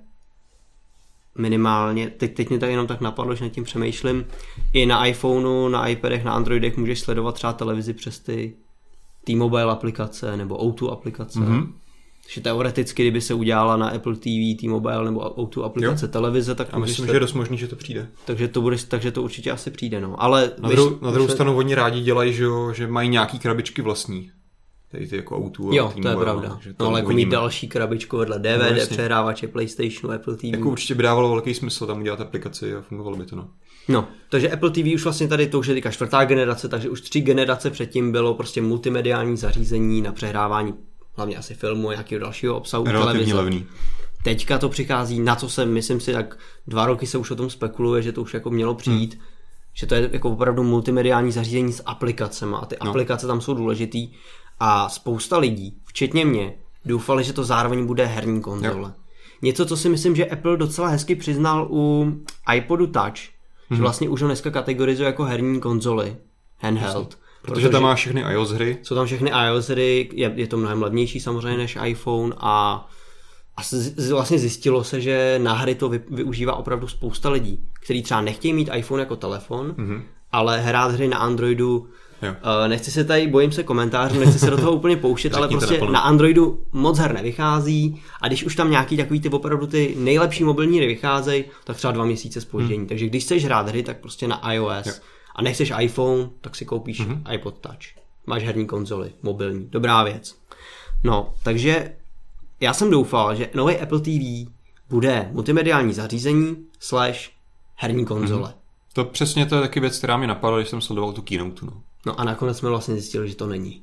minimálně, teď, teď mě to jenom tak napadlo, že nad tím přemýšlím, i na iPhoneu, na iPadech, na Androidech můžeš sledovat třeba televizi přes ty T-Mobile aplikace nebo O2 aplikace. Mm-hmm. Takže teoreticky, kdyby se udělala na Apple TV, T-Mobile nebo O2 aplikace jo. televize, tak... A myslím, že je dost možný, že to přijde. Takže to, bude, takže to určitě asi přijde, no. Ale... Na, druhou, víš, na druhou stranu oni rádi dělají, že, že mají nějaký krabičky vlastní. Tady ty jako O2 Jo, to je pravda. Že no, ale jako mít další krabičku vedle DVD, no, přehrávače, PlayStationu, Apple TV. Jako určitě by dávalo velký smysl tam udělat aplikaci a fungovalo by to, no. No, takže Apple TV už vlastně tady to už je teďka čtvrtá generace, takže už tři generace předtím bylo prostě multimediální zařízení na přehrávání hlavně asi filmu a nějakého dalšího obsahu televize. levný. Teďka to přichází, na co se, myslím si, tak dva roky se už o tom spekuluje, že to už jako mělo přijít, hmm. že to je jako opravdu multimediální zařízení s aplikacemi a ty no. aplikace tam jsou důležitý a spousta lidí, včetně mě, doufali, že to zároveň bude herní konzole. Jo. Něco, co si myslím, že Apple docela hezky přiznal u iPodu Touch, hmm. že vlastně už ho dneska kategorizuje jako herní konzoli, handheld. Protože tam má všechny iOS hry. Jsou tam všechny iOS hry, je, je to mnohem levnější samozřejmě než iPhone a, a z, vlastně zjistilo se, že na hry to vy, využívá opravdu spousta lidí, kteří třeba nechtějí mít iPhone jako telefon, mm-hmm. ale hrát hry na Androidu Jo. Uh, nechci se tady, bojím se komentářů, nechci se do toho úplně pouštět, ale prostě na Androidu moc her nevychází a když už tam nějaký takový ty opravdu ty nejlepší mobilní hry vycházejí, tak třeba dva měsíce spoždění. Hmm. Takže když chceš hrát hry, tak prostě na iOS. Jo a nechceš iPhone, tak si koupíš mm-hmm. iPod Touch. Máš herní konzoli, mobilní. Dobrá věc. No, takže já jsem doufal, že nový Apple TV bude multimediální zařízení slash herní konzole. Mm-hmm. To přesně to je taky věc, která mi napadla, když jsem sledoval tu keynote. No, no a nakonec jsme vlastně zjistili, že to není.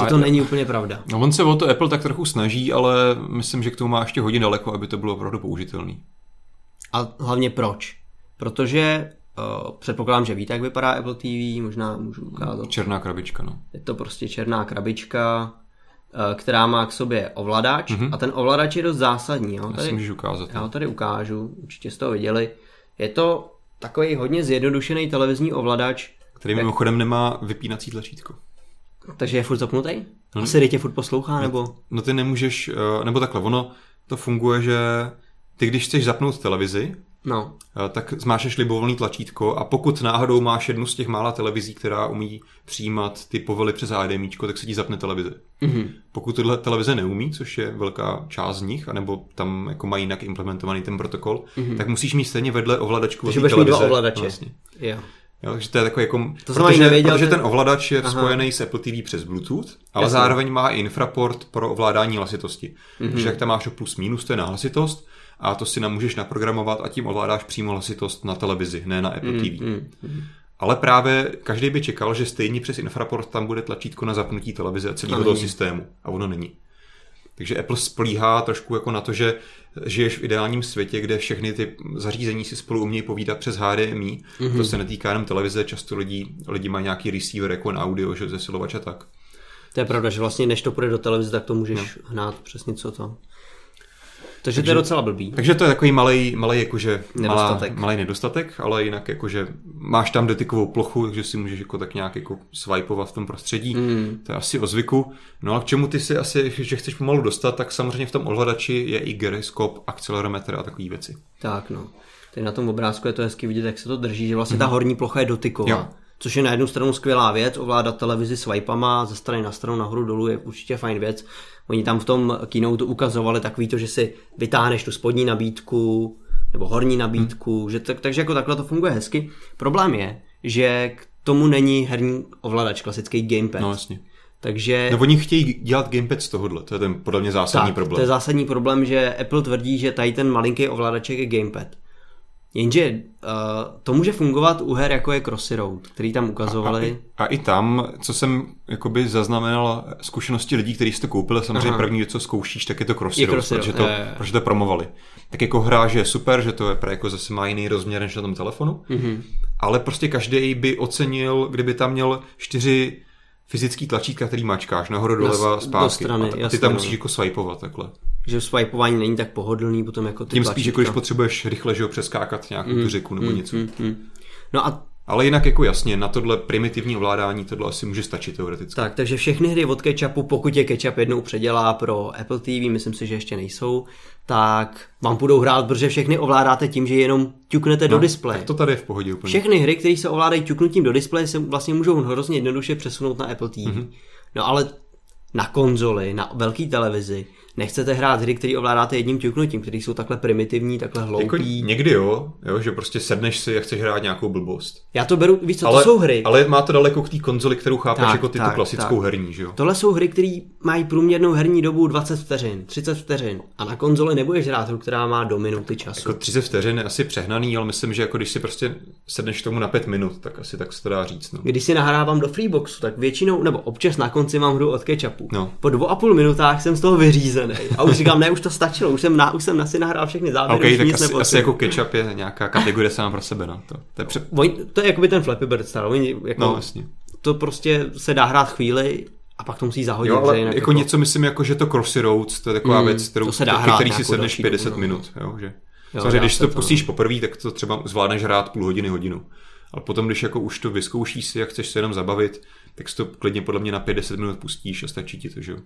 Že a to není úplně pravda. No on se o to Apple tak trochu snaží, ale myslím, že k tomu má ještě hodně daleko, aby to bylo opravdu použitelný. A hlavně proč? Protože Uh, předpokládám, že víte, jak vypadá Apple TV, možná můžu ukázat. Černá krabička, no. Je to prostě černá krabička, uh, která má k sobě ovladač mm-hmm. a ten ovladač je dost zásadní. Jo? Tady, můžeš ukázat. Já ho tady ukážu, určitě jste to viděli. Je to takový hodně zjednodušený televizní ovladač. Který jak... mimochodem nemá vypínací tlačítko. Takže je furt zapnutý? Hmm. Asi tě furt poslouchá, no, nebo? No ty nemůžeš, uh, nebo takhle, ono to funguje, že ty když chceš zapnout televizi, no. Eh, tak zmášeš libovolný tlačítko a pokud náhodou máš jednu z těch mála televizí, která umí přijímat ty povely přes HDMI, tak se ti zapne televize. Mm-hmm. Pokud tohle televize neumí, což je velká část z nich, anebo tam jako mají jinak implementovaný ten protokol, mm-hmm. tak musíš mít stejně vedle ovladačku Takže televize. dva ovladače. Vlastně. Jo. Jo, takže to je takový jako, to protože, nevěděl, protože ten ovladač je Aha. spojený s Apple TV přes Bluetooth, ale Jasně. zároveň má i infraport pro ovládání hlasitosti. Mm-hmm. Takže jak tam máš plus minus, to je na hlasitost, a to si můžeš naprogramovat a tím ovládáš přímo hlasitost na televizi, ne na Apple mm, TV. Mm, mm. Ale právě každý by čekal, že stejně přes infraport tam bude tlačítko na zapnutí televize a celého toho systému. A ono není. Takže Apple splíhá trošku jako na to, že žiješ v ideálním světě, kde všechny ty zařízení si spolu umějí povídat přes HDMI. Mm-hmm. To se netýká jenom televize, často lidi, lidi mají nějaký receiver jako na audio, že zesilovač a tak. To je pravda, že vlastně než to půjde do televize, tak to můžeš no. hnát přesně co to. Takže, takže to je docela blbý. Takže to je takový malý, malý jakože nedostatek. Malá, malý nedostatek, ale jinak jakože máš tam dotykovou plochu, takže si můžeš jako tak nějak jako swipeovat v tom prostředí. Mm. To je asi o zvyku. No a k čemu ty si asi, že chceš pomalu dostat, tak samozřejmě v tom ovladači je i gyroskop, akcelerometr a takové věci. Tak no. Teď na tom obrázku je to hezky vidět, jak se to drží, že vlastně mm. ta horní plocha je dotyková. Jo. Což je na jednu stranu skvělá věc, ovládat televizi swipama ze strany na stranu nahoru dolů je určitě fajn věc. Oni tam v tom keynote ukazovali takový to, že si vytáhneš tu spodní nabídku nebo horní nabídku, hmm. že tak, takže jako takhle to funguje hezky. Problém je, že k tomu není herní ovladač, klasický gamepad. No jasně. Takže... No oni chtějí dělat gamepad z tohohle, to je ten podle mě zásadní tak, problém. to je zásadní problém, že Apple tvrdí, že tady ten malinký ovladaček je gamepad. Jenže uh, to může fungovat u her jako je Crossy Road, který tam ukazovali. A, a, i, a i tam, co jsem jakoby zaznamenal zkušenosti lidí, kteří si to koupili, samozřejmě Aha. první, co zkoušíš, tak je to Crossy je Road, crossy protože, to, je, protože to promovali. Tak jako hra, že je super, že to je jako zase má jiný rozměr než na tom telefonu, mm-hmm. ale prostě každý by ocenil, kdyby tam měl čtyři fyzický tlačítka, který mačkáš nahoru, doleva, zpátky. Do strany, a ty jasný, tam musíš jako swipeovat takhle že swipeování není tak pohodlný potom jako ty Tím spíš, jako když potřebuješ rychle že ho přeskákat nějakou mm, tu řeku nebo mm, něco. Mm, mm. No a ale jinak jako jasně, na tohle primitivní ovládání tohle asi může stačit teoreticky. Tak, takže všechny hry od Ketchupu, pokud je Ketchup jednou předělá pro Apple TV, myslím si, že ještě nejsou, tak vám budou hrát, protože všechny ovládáte tím, že jenom ťuknete no, do displeje. To tady je v pohodě úplně. Všechny hry, které se ovládají ťuknutím do displeje, se vlastně můžou hrozně jednoduše přesunout na Apple TV. Mm-hmm. No ale na konzoli, na velké televizi, nechcete hrát hry, které ovládáte jedním ťuknutím, které jsou takhle primitivní, takhle hloupí. Jako někdy jo, jo, že prostě sedneš si a chceš hrát nějakou blbost. Já to beru, víš co, ale, to jsou hry. Ale má to daleko k té konzoli, kterou chápeš tak, jako ty tak, tu klasickou tak. herní, že jo? Tohle jsou hry, které mají průměrnou herní dobu 20 vteřin, 30 vteřin. A na konzoli nebudeš hrát hru, která má do minuty času. Jako 30 vteřin je asi přehnaný, ale myslím, že jako když si prostě sedneš tomu na 5 minut, tak asi tak se to dá říct. No. Když si nahrávám do Freeboxu, tak většinou, nebo občas na konci mám hru od Ketchupu. No. Po dvou a půl minutách jsem z toho vyřízený. A už říkám, ne, už to stačilo, už jsem, na, už jsem asi nahrál všechny záběry. Okay, tak asi, asi, jako ketchup je nějaká kategorie sama pro sebe, no. To, to, je, pře... Oni, to je jako by ten Flappy Bird style. Oni, jako, no, jasně. To prostě se dá hrát chvíli a pak to musí zahodit. Jo, ale jako, jako, něco myslím, jako, že to Crossy Roads, to je taková mm, věc, kterou, to se dá hrát který si sedneš 50 dobu, no. minut. Jo, že. Jo, Samozřejmě, když to, to pustíš poprvé, tak to třeba zvládneš hrát půl hodiny, hodinu. Ale potom, když jako už to vyzkoušíš si, jak chceš se jenom zabavit, tak si to klidně podle mě na 50 minut pustíš a stačí ti to, že jo.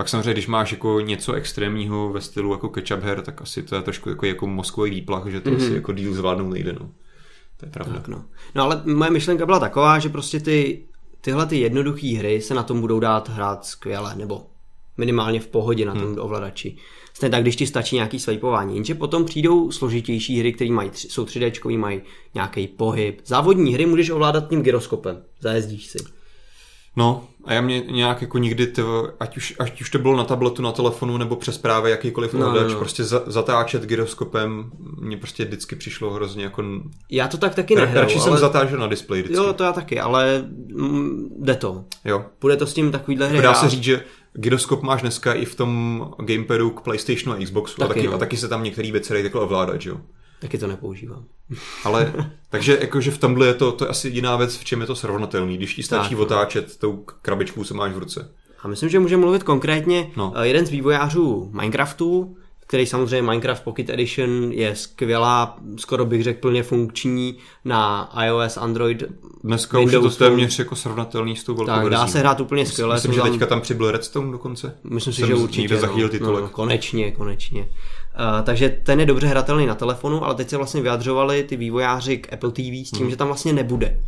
Pak samozřejmě, když máš jako něco extrémního ve stylu jako ketchup her, tak asi to je trošku jako, jako mozkový výplach, že to mm-hmm. asi jako díl zvládnout nejde. No. To je pravda. Tak no. no ale moje myšlenka byla taková, že prostě ty, tyhle ty jednoduché hry se na tom budou dát hrát skvěle, nebo minimálně v pohodě na tom hmm. ovladači. Stejně tak, když ti stačí nějaký swipeování. Jenže potom přijdou složitější hry, které mají, jsou 3D, mají nějaký pohyb. Závodní hry můžeš ovládat tím gyroskopem. Zajezdíš si. No, a já mě nějak jako nikdy, to, ať, už, ať už to bylo na tabletu, na telefonu, nebo přes právě jakýkoliv no, no, no. prostě za, zatáčet gyroskopem, mně prostě vždycky přišlo hrozně jako... Já to tak taky nehraju, Radši ale... jsem zatážel na displeji vždycky. Jo, to já taky, ale mm, jde to. Jo. Bude to s tím takovýhle hry. Dá se říct, že gyroskop máš dneska i v tom gamepadu k PlayStationu a Xboxu taky, a, taky, no. a taky se tam některé věci dají takhle ovládat, jo? Taky to nepoužívám. Ale, takže jakože v tomhle je to, to je asi jediná věc, v čem je to srovnatelný, když ti stačí tak, no. otáčet tou krabičkou, co máš v ruce. A myslím, že můžeme mluvit konkrétně. No. Eh, jeden z vývojářů Minecraftu, který samozřejmě Minecraft Pocket Edition je skvělá, skoro bych řekl plně funkční na iOS, Android, Dneska Windows už je to téměř jako srovnatelný s tou velkou Tak, dá se hrát úplně skvěle. Myslím, že teďka tam přibyl Redstone dokonce. Myslím si, že určitě. Někde zachytil no, no, no, konečně, konečně. Uh, takže ten je dobře hratelný na telefonu, ale teď se vlastně vyjadřovali ty vývojáři k Apple TV s tím, hmm. že tam vlastně nebude.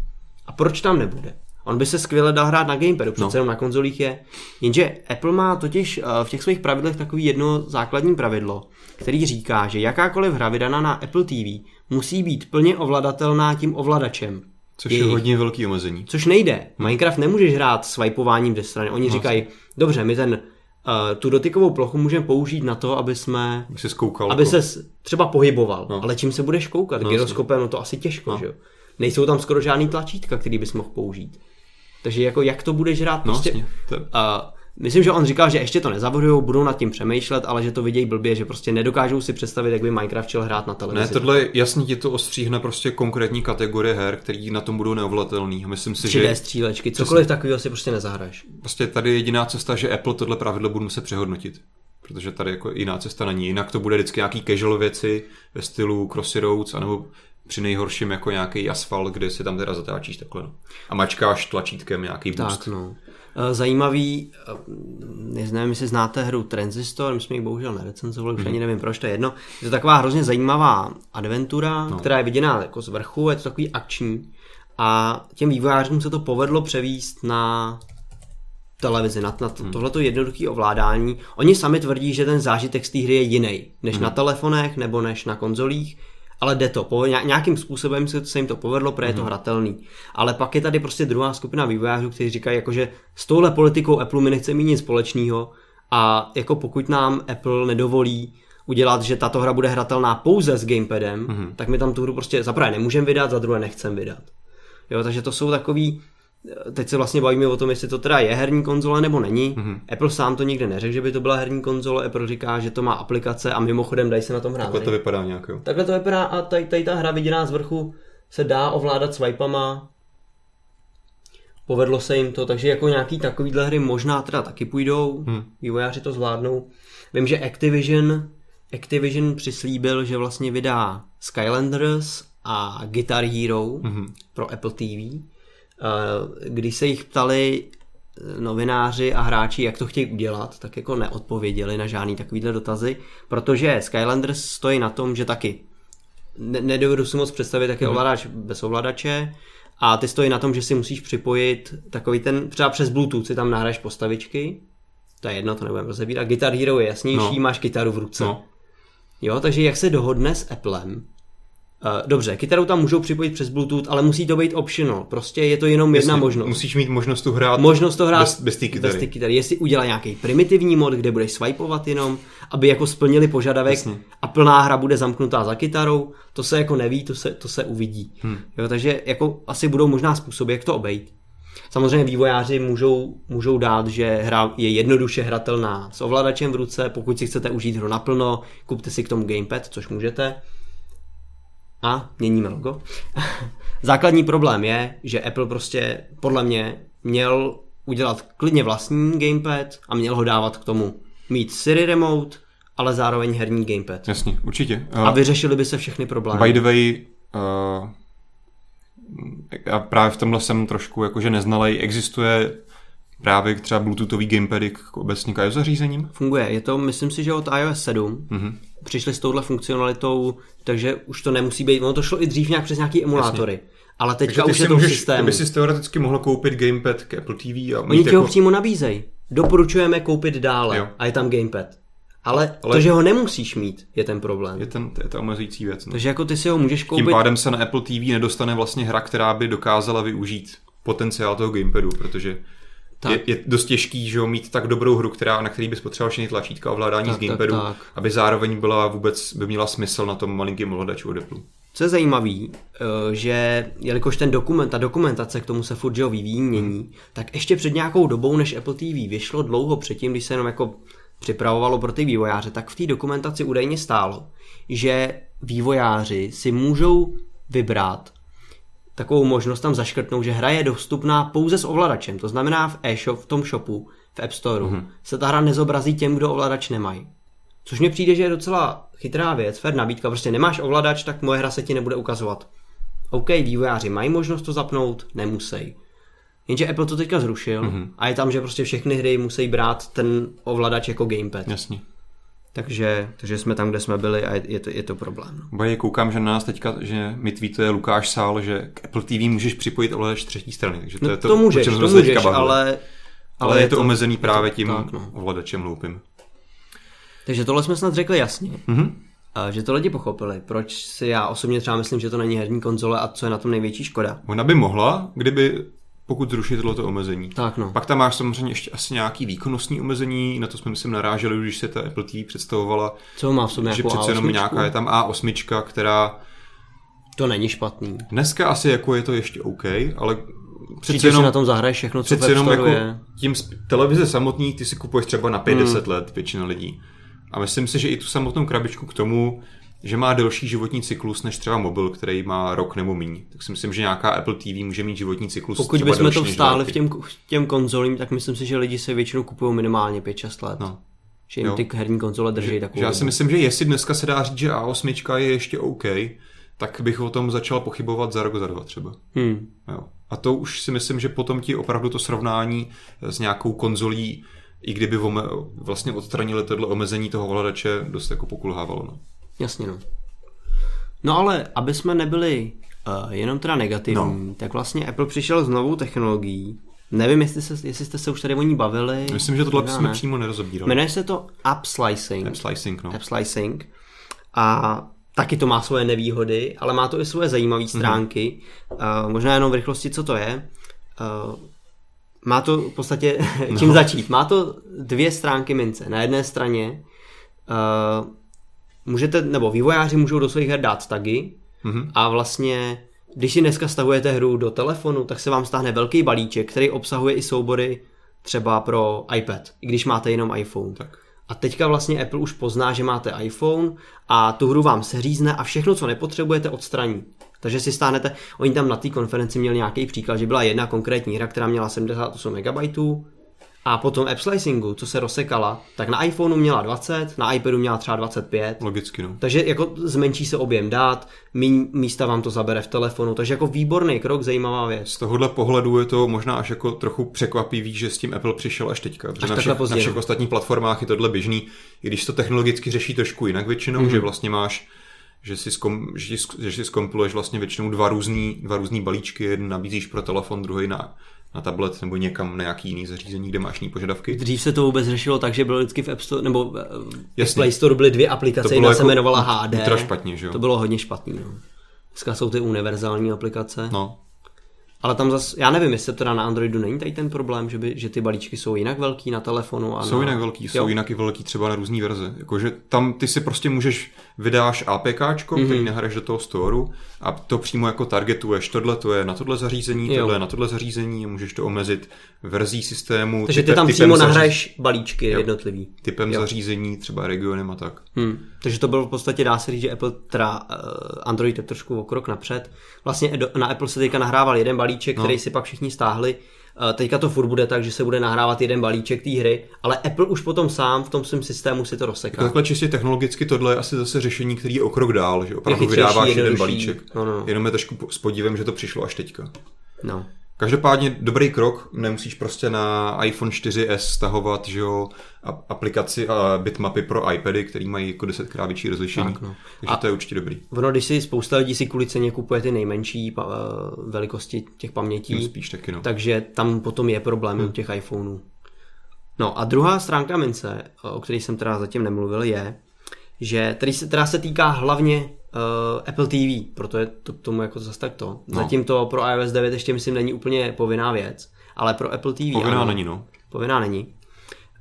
A proč tam nebude? On by se skvěle dal hrát na gamepadu, přece no. na konzolích je. Jenže Apple má totiž uh, v těch svých pravidlech takový jedno základní pravidlo, který říká, že jakákoliv hra vydaná na Apple TV musí být plně ovladatelná tím ovladačem. Což je, je hodně velký omezení. Což nejde. Minecraft nemůžeš hrát swipováním ze strany. Oni no, říkají, dobře, my ten tu dotykovou plochu můžeme použít na to, aby jsme... Aby se skoukal. Aby se třeba pohyboval. No. Ale čím se budeš koukat? No, Gyroskopem, no to asi těžko, no. že jo? Nejsou tam skoro žádný tlačítka, který bys mohl použít. Takže jako jak to budeš hrát? No, prostě, to... uh, Myslím, že on říkal, že ještě to nezavodujou, budou nad tím přemýšlet, ale že to vidějí blbě, že prostě nedokážou si představit, jak by Minecraft chtěl hrát na televizi. Ne, tohle jasně ti to ostříhne prostě konkrétní kategorie her, který na tom budou neovlatelný. Myslím si, 3D že... střílečky, cokoliv takového si prostě nezahraješ. Prostě tady je jediná cesta, že Apple tohle pravidlo bude muset přehodnotit. Protože tady jako jiná cesta není. Jinak to bude vždycky nějaký casual věci ve stylu Crossy Roads, anebo při nejhorším jako nějaký asfalt, kde si tam teda zatáčíš takhle. No. A mačkáš tlačítkem nějaký boost. Tak, no. Eh, zajímavý, eh, nevím, jestli znáte hru Transistor, my jsme ji bohužel nerecenzovali, už mm. ani nevím proč, to je jedno. Je to taková hrozně zajímavá adventura, no. která je viděná jako z vrchu, je to takový akční a těm vývojářům se to povedlo převíst na televizi, na, na to, hmm. tohleto jednoduché ovládání. Oni sami tvrdí, že ten zážitek z té hry je jiný, než hmm. na telefonech nebo než na konzolích, ale jde to. Nějakým způsobem se, se jim to povedlo, protože je to mhm. hratelný. Ale pak je tady prostě druhá skupina vývojářů, kteří říkají, jako, že s touhle politikou Apple my nechceme mít nic společného a jako pokud nám Apple nedovolí udělat, že tato hra bude hratelná pouze s gamepadem, mm-hmm. tak my tam tu hru prostě za prvé nemůžeme vydat, za druhé nechcem vydat. Jo, takže to jsou takový, teď se vlastně bavíme o tom, jestli to teda je herní konzole nebo není. Mm-hmm. Apple sám to nikde neřekl, že by to byla herní konzole, Apple říká, že to má aplikace a mimochodem dají se na tom hrát. Takhle to vypadá nějak, jo. Takhle to vypadá a tady, tady ta hra viděná z vrchu se dá ovládat swipama. Povedlo se jim to, takže jako nějaký takovýhle hry možná teda taky půjdou, hmm. vývojáři to zvládnou. Vím, že Activision, Activision přislíbil, že vlastně vydá Skylanders a Guitar Hero hmm. pro Apple TV když se jich ptali eh, novináři a hráči, jak to chtějí udělat, tak jako neodpověděli na žádný takovýhle dotazy, protože Skylanders stojí na tom, že taky ne- nedovedu si moc představit, jak je mm. ovladač bez ovladače a ty stojí na tom, že si musíš připojit takový ten, třeba přes Bluetooth si tam nahraješ postavičky, to je jedno, to nebudeme rozebírat. Guitar Hero je jasnější, no. máš kytaru v ruce. No. Jo, takže jak se dohodne s Applem, dobře, kytaru tam můžou připojit přes Bluetooth, ale musí to být optional. Prostě je to jenom jedna Jasně, možnost. Musíš mít možnost tu hrát, možnost to hrát bez, bez té kytary. Bez kytary. Jestli udělá nějaký primitivní mod, kde budeš swipeovat jenom, aby jako splnili požadavek Jasně. a plná hra bude zamknutá za kytarou, to se jako neví, to se, to se uvidí. Hmm. Jo, takže jako asi budou možná způsoby, jak to obejít. Samozřejmě vývojáři můžou, můžou dát, že hra je jednoduše hratelná s ovladačem v ruce, pokud si chcete užít hru naplno, kupte si k tomu gamepad, což můžete a měníme logo. Základní problém je, že Apple prostě podle mě měl udělat klidně vlastní gamepad a měl ho dávat k tomu. Mít Siri Remote, ale zároveň herní gamepad. Jasně, určitě. Uh, a vyřešili by se všechny problémy. By the way, uh, já právě v tomhle jsem trošku jakože neznalej. Existuje právě třeba bluetoothový gamepady k obecně k iOS zařízením? Funguje. Je to, myslím si, že od iOS 7. Mm-hmm. Přišli s touhle funkcionalitou, takže už to nemusí být. Ono to šlo i dřív nějak přes nějaký emulátory. Jasně. Ale teďka už je to můžeš, systém. Ty by si teoreticky mohl koupit gamepad k Apple TV a Oni ti jako... ho přímo nabízejí. Doporučujeme koupit dále jo. a je tam gamepad. Ale, Ale to, že ho nemusíš mít, je ten problém. Je, ten, je to omezující věc. No. Takže jako ty si ho můžeš koupit. Tím pádem se na Apple TV nedostane vlastně hra, která by dokázala využít potenciál toho gamepadu, protože tak. Je, je dost těžký, že jo, mít tak dobrou hru, která, na který bys potřeboval všechny tlačítka ovládání tak, z gamepadu, tak, tak. aby zároveň byla vůbec, by měla smysl na tom malinkém ovladači od Apple. Co je zajímavé, eh, že jelikož ten dokument, ta dokumentace k tomu se furt že vyvíjí, mění, hmm. tak ještě před nějakou dobou, než Apple TV vyšlo dlouho předtím, když se jenom jako připravovalo pro ty vývojáře, tak v té dokumentaci údajně stálo, že vývojáři si můžou vybrat takovou možnost tam zaškrtnout, že hra je dostupná pouze s ovladačem. To znamená v e-shop, v tom shopu, v App Store, mm-hmm. se ta hra nezobrazí těm, kdo ovladač nemají. Což mi přijde, že je docela chytrá věc, fair nabídka, prostě nemáš ovladač, tak moje hra se ti nebude ukazovat. OK, vývojáři mají možnost to zapnout, nemusí. Jenže Apple to teďka zrušil mm-hmm. a je tam, že prostě všechny hry musí brát ten ovladač jako gamepad. Jasně. Takže, takže jsme tam, kde jsme byli a je, je, to, je to problém. No. Bo je koukám, že na nás teďka, že mi tweetuje Lukáš Sál, že k Apple TV můžeš připojit ovladač třetí strany. Takže to no, je to, to můžeš, to můžeš, ale, ale, ale je to, to omezený právě tím tak, no. ovladačem loupým. Takže tohle jsme snad řekli jasně. Mm-hmm. Že to lidi pochopili. Proč si já osobně třeba myslím, že to není herní konzole a co je na tom největší škoda. Ona by mohla, kdyby pokud zrušit tohleto omezení. Tak no. Pak tam máš samozřejmě ještě asi nějaký výkonnostní omezení, na to jsme myslím naráželi, když se ta Apple TV představovala. Co má v sobě Že přece jenom nějaká je tam A8, která... To není špatný. Dneska asi jako je to ještě OK, ale přece jenom, si na tom zahraješ všechno, co jenom jako je. tím televize samotný ty si kupuješ třeba na 50 hmm. let většina lidí. A myslím si, že i tu samotnou krabičku k tomu že má delší životní cyklus než třeba mobil, který má rok nebo míň. Tak si myslím, že nějaká Apple TV může mít životní cyklus. Pokud bychom to vstáli v těm, těm konzolím, tak myslím si, že lidi se většinou kupují minimálně 5-6 let. No. Že jim jo. ty herní konzole drží takovou. Já si myslím, že jestli dneska se dá říct, že A8 je ještě OK, tak bych o tom začal pochybovat za rok, za dva třeba. Hmm. Jo. A to už si myslím, že potom ti opravdu to srovnání s nějakou konzolí, i kdyby vlastně odstranili tohle omezení toho ovladače, dost jako pokulhávalo. No. Jasně no. No ale, aby jsme nebyli uh, jenom teda negativní, no. tak vlastně Apple přišel s novou technologií. Nevím, jestli, se, jestli jste se už tady o ní bavili. Myslím, že tohle jsme ne. přímo nerozobírali. Jmenuje se to App Slicing. App Slicing, no. App Slicing. A taky to má svoje nevýhody, ale má to i svoje zajímavé mhm. stránky. Mm-hmm. Uh, možná jenom v rychlosti, co to je. Uh, má to v podstatě, čím no. začít? Má to dvě stránky mince. Na jedné straně uh, můžete, nebo vývojáři můžou do svých her dát tagy mm-hmm. a vlastně, když si dneska stahujete hru do telefonu, tak se vám stáhne velký balíček, který obsahuje i soubory třeba pro iPad, i když máte jenom iPhone. Tak. A teďka vlastně Apple už pozná, že máte iPhone a tu hru vám seřízne a všechno, co nepotřebujete, odstraní. Takže si stáhnete, oni tam na té konferenci měli nějaký příklad, že byla jedna konkrétní hra, která měla 78 MB, a potom app slicingu, co se rozsekala, tak na iPhoneu měla 20, na iPadu měla třeba 25. Logicky, no. Takže jako zmenší se objem dát, míň místa vám to zabere v telefonu, takže jako výborný krok, zajímavá věc. Z tohohle pohledu je to možná až jako trochu překvapivý, že s tím Apple přišel až teďka. Až na, všech, na všech ostatních platformách je tohle běžný, i když to technologicky řeší trošku jinak většinou, mm-hmm. že vlastně máš že si, skom, že, že si skompiluješ vlastně většinou dva různý, dva různý balíčky, jeden nabízíš pro telefon, druhý na, na tablet nebo někam na nějaký jiný zařízení, kde máš jiný požadavky. Dřív se to vůbec řešilo tak, že bylo vždycky v App Store, nebo Jasně. v Play Store byly dvě aplikace, jedna jako se jmenovala HD. To špatně, že jo? To bylo hodně špatný, no. Dneska jsou ty univerzální aplikace. No. Ale tam zase, já nevím, jestli teda na Androidu není tady ten problém, že, by, že ty balíčky jsou jinak velký na telefonu. A jsou na... jinak velký, jo. jsou jinak i velký třeba na různé verze. Jakože tam ty si prostě můžeš, vydáš APK, mm-hmm. který nahraješ do toho storu a to přímo jako targetuješ. Tohle to je na tohle zařízení, jo. tohle je na tohle zařízení a můžeš to omezit verzí systému. Takže ty tam přímo nahraješ balíčky jo. jednotlivý. Typem jo. zařízení, třeba regionem a tak. Hmm. Takže to bylo v podstatě, dá se říct, že Apple, teda uh, Android je trošku o krok napřed. Vlastně na Apple se teďka nahrával jeden balíček, no. který si pak všichni stáhli. Uh, teďka to furt bude tak, že se bude nahrávat jeden balíček té hry, ale Apple už potom sám v tom svém systému si to rozseká. Takhle čistě technologicky tohle je asi zase řešení, který je o krok dál, že opravdu vydáváš jeden balíček. No, no. Jenom je trošku s podívem, že to přišlo až teďka. No. Každopádně dobrý krok, nemusíš prostě na iPhone 4S stahovat že jo, aplikaci a bitmapy pro iPady, který mají jako desetkrát větší rozlišení. Tak, no. Takže a to je určitě dobrý. Ono, když si spousta lidí si kvůli ceně kupuje ty nejmenší uh, velikosti těch pamětí, no, spíš taky, no. takže tam potom je problém hmm. u těch iPhoneů. No a druhá stránka mince, o které jsem teda zatím nemluvil, je, že tady se, teda se týká hlavně uh, Apple TV, proto je to k tomu jako zase tak to. No. Zatím to pro iOS 9 ještě myslím není úplně povinná věc, ale pro Apple TV Povinná ano, není, no. Povinná není.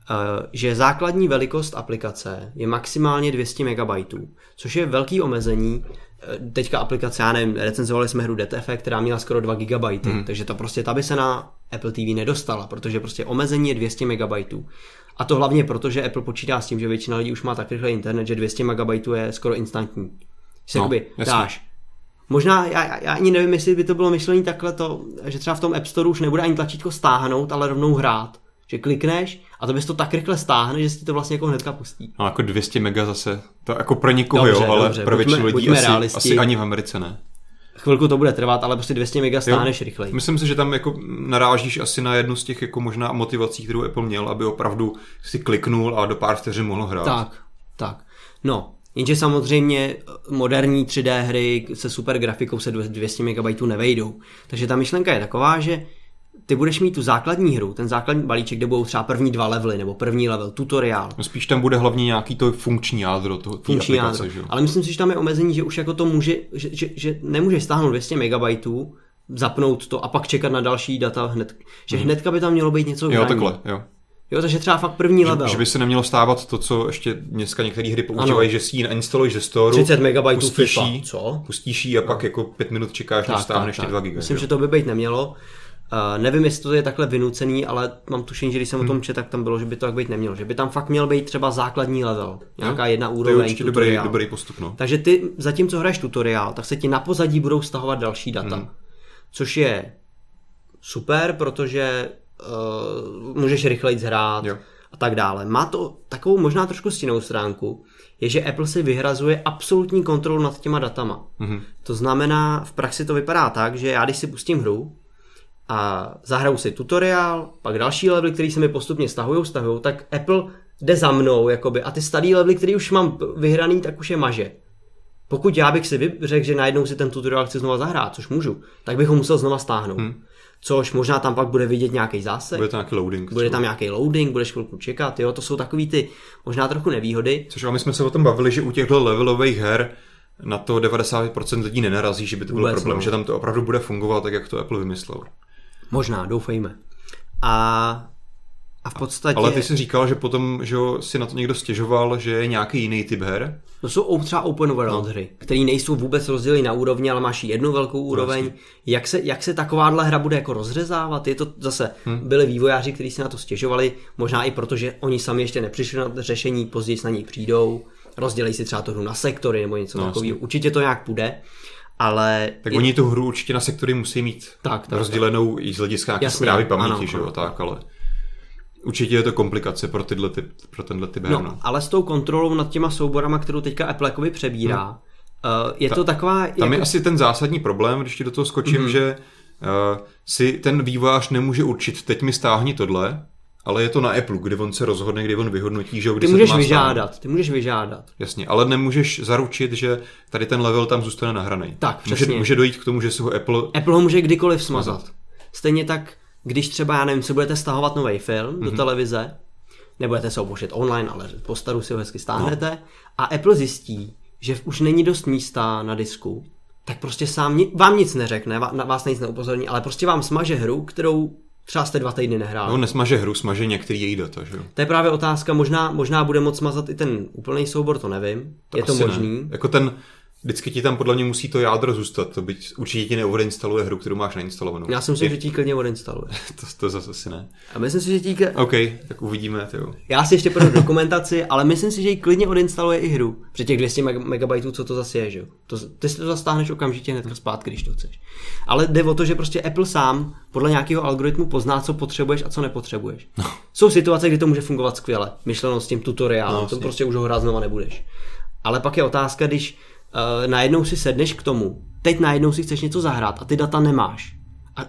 Uh, že základní velikost aplikace je maximálně 200 MB, což je velký omezení. Uh, teďka aplikace, já nevím, recenzovali jsme hru DTF, která měla skoro 2 GB, hmm. takže to prostě ta by se na Apple TV nedostala, protože prostě omezení je 200 MB. A to hlavně proto, že Apple počítá s tím, že většina lidí už má tak rychle internet, že 200 MB je skoro instantní. Si no, jakoby dáš. Možná, já, já ani nevím, jestli by to bylo myšlení takhle to, že třeba v tom App Store už nebude ani tlačítko stáhnout, ale rovnou hrát. Že klikneš a to bys to tak rychle stáhne, že si to vlastně jako hnedka pustí. No jako 200 mega zase, to jako pro někoho dobře, jo, ale dobře, pro většinu lidí asi, asi ani v Americe ne. Chvilku to bude trvat, ale prostě 200 mega stáneš rychleji. Myslím si, že tam jako narážíš asi na jednu z těch jako možná motivací, kterou Apple měl, aby opravdu si kliknul a do pár vteřin mohl hrát. Tak, tak. No, Jenže samozřejmě moderní 3D hry se super grafikou se 200 MB nevejdou. Takže ta myšlenka je taková, že ty budeš mít tu základní hru, ten základní balíček, kde budou třeba první dva levely nebo první level, tutoriál. No spíš tam bude hlavně nějaký to funkční jádro toho funkční aplikace, jádro. Že? Ale myslím si, že tam je omezení, že už jako to může, že, že, že nemůžeš stáhnout 200 MB, zapnout to a pak čekat na další data hned. Že hmm. hnedka by tam mělo být něco Jo, takhle, jo. Jo, takže třeba fakt první level. Že by se nemělo stávat to, co ještě dneska některé hry používají, že si ji nainstaluješ ze storu. 30 MB pustíš jí, co? Pustíš jí a no. pak jako 5 minut čekáš, tak, než stáhneš ty 2 GB. Myslím, jo. že to by být nemělo. Uh, nevím, jestli to je takhle vynucený, ale mám tušení, že když jsem hmm. o tom hm. četl, tak tam bylo, že by to tak být nemělo. Že by tam fakt měl být třeba základní level. Nějaká jedna úroveň. To je určitě dobrý, dobrý postup. No. Takže ty, zatímco hraješ tutoriál, tak se ti na pozadí budou stahovat další data. Hmm. Což je super, protože uh, můžeš rychleji zhrát. Jo a tak dále. Má to takovou možná trošku stinnou stránku, je, že Apple si vyhrazuje absolutní kontrolu nad těma datama. Mm-hmm. To znamená, v praxi to vypadá tak, že já když si pustím hru a zahraju si tutoriál, pak další levely, který se mi postupně stahují, stahují, tak Apple jde za mnou, jakoby, a ty starý levely, který už mám vyhraný, tak už je maže. Pokud já bych si řekl, že najednou si ten tutoriál chci znova zahrát, což můžu, tak bych ho musel znova stáhnout. Hmm což možná tam pak bude vidět nějaký zásek. Bude tam nějaký loading. Bude tam nějaký loading, budeš chvilku čekat, jo, to jsou takový ty možná trochu nevýhody. Což my jsme se o tom bavili, že u těchto levelových her na to 90% lidí nenarazí, že by to byl Vůbec, problém, no. že tam to opravdu bude fungovat tak, jak to Apple vymyslel. Možná, doufejme. A A v podstatě... Ale ty jsi říkal, že potom že si na to někdo stěžoval, že je nějaký jiný typ her. To jsou třeba open world no. hry, které nejsou vůbec rozděleny na úrovni, ale máš jednu velkou úroveň. Vlastně. Jak se, jak se takováhle hra bude jako rozřezávat? Je to zase, hmm. byli vývojáři, kteří si na to stěžovali, možná i proto, že oni sami ještě nepřišli na řešení, později na ní přijdou, rozdělí si třeba to hru na sektory nebo něco no, takového. Určitě to nějak půjde. Ale tak je... oni tu hru určitě na sektory musí mít tak, tak, rozdělenou tak. i z hlediska nějaké zprávy paměti, ano, že jo, tak, ale určitě je to komplikace pro, tyhle typ, pro tenhle typ her. No, no, ale s tou kontrolou nad těma souborama, kterou teďka Apple jakoby přebírá, hmm. uh, je Ta, to taková... Tam jako... je asi ten zásadní problém, když ti do toho skočím, hmm. že uh, si ten vývojář nemůže určit, teď mi stáhni tohle, ale je to na Apple, kdy on se rozhodne, kdy on vyhodnotí, že kdy ty můžeš to má vyžádat, ty můžeš vyžádat. Jasně, ale nemůžeš zaručit, že tady ten level tam zůstane nahraný. Tak, přesně. Může, může dojít k tomu, že si ho Apple... Apple ho může kdykoliv smazat. Stejně tak, když třeba, já nevím, si budete stahovat nový film mm-hmm. do mhm. televize, nebudete se obošet online, ale po staru si ho hezky stáhnete no. a Apple zjistí, že už není dost místa na disku, tak prostě sám vám nic neřekne, vás nic neupozorní, ale prostě vám smaže hru, kterou Třeba jste dva týdny nehráli. No, nesmaže hru, smaže některý její data, že jo? To je právě otázka, možná, možná bude moc smazat i ten úplný soubor, to nevím. To je to možný. Ne. Jako ten, Vždycky ti tam podle mě musí to jádro zůstat, to byť určitě ti neodinstaluje hru, kterou máš nainstalovanou. Já si myslím, je... že ti klidně odinstaluje. to, to zase asi ne. A myslím si, že ti... OK, tak uvidíme. Tyjo. Já si ještě pro dokumentaci, ale myslím si, že ji klidně odinstaluje i hru. Při těch 200 MB, co to zase je, že jo? To, ty si to zastáhneš okamžitě hned zpátky, když to chceš. Ale jde o to, že prostě Apple sám podle nějakého algoritmu pozná, co potřebuješ a co nepotřebuješ. No. Jsou situace, kdy to může fungovat skvěle. Myšleno s tím tutoriálem, no, to prostě už ho hrát znova nebudeš. Ale pak je otázka, když uh, najednou si sedneš k tomu, teď najednou si chceš něco zahrát a ty data nemáš. A,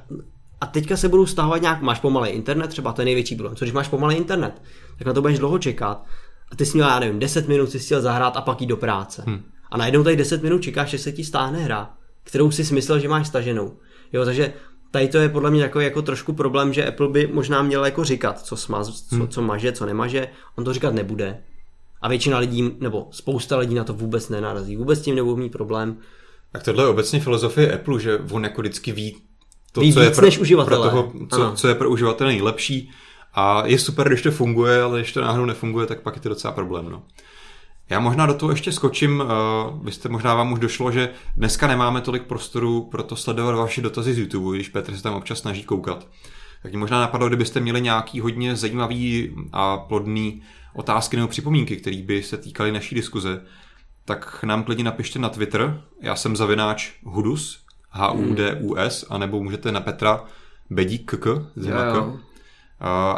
a teďka se budou stahovat nějak, máš pomalý internet, třeba to je největší problém. Co když máš pomalý internet, tak na to budeš dlouho čekat a ty jsi měl, já nevím, 10 minut si chtěl zahrát a pak jít do práce. Hmm. A najednou tady 10 minut čekáš, že se ti stáhne hra, kterou si smyslel, že máš staženou. Jo, takže tady to je podle mě takový jako trošku problém, že Apple by možná měl jako říkat, co, smaz, co, hmm. co maže, co nemaže. On to říkat nebude. A většina lidí, nebo spousta lidí na to vůbec nenarazí. Vůbec s tím nebudou mít problém. Tak tohle je obecně filozofie Apple, že on jako vždycky ví to, ví co je pro, pro toho, co, co je pro uživatele nejlepší. A je super, když to funguje, ale když to náhodou nefunguje, tak pak je to docela problém. No. Já možná do toho ještě skočím, uh, vy jste možná vám už došlo, že dneska nemáme tolik prostoru pro to sledovat vaše dotazy z YouTube, když Petr se tam občas snaží koukat. Tak mě možná napadlo, kdybyste měli nějaký hodně zajímavý a plodný otázky nebo připomínky, které by se týkaly naší diskuze, tak nám klidně napište na Twitter. Já jsem zavináč Hudus, H-U-D-U-S, anebo můžete na Petra Bedík, z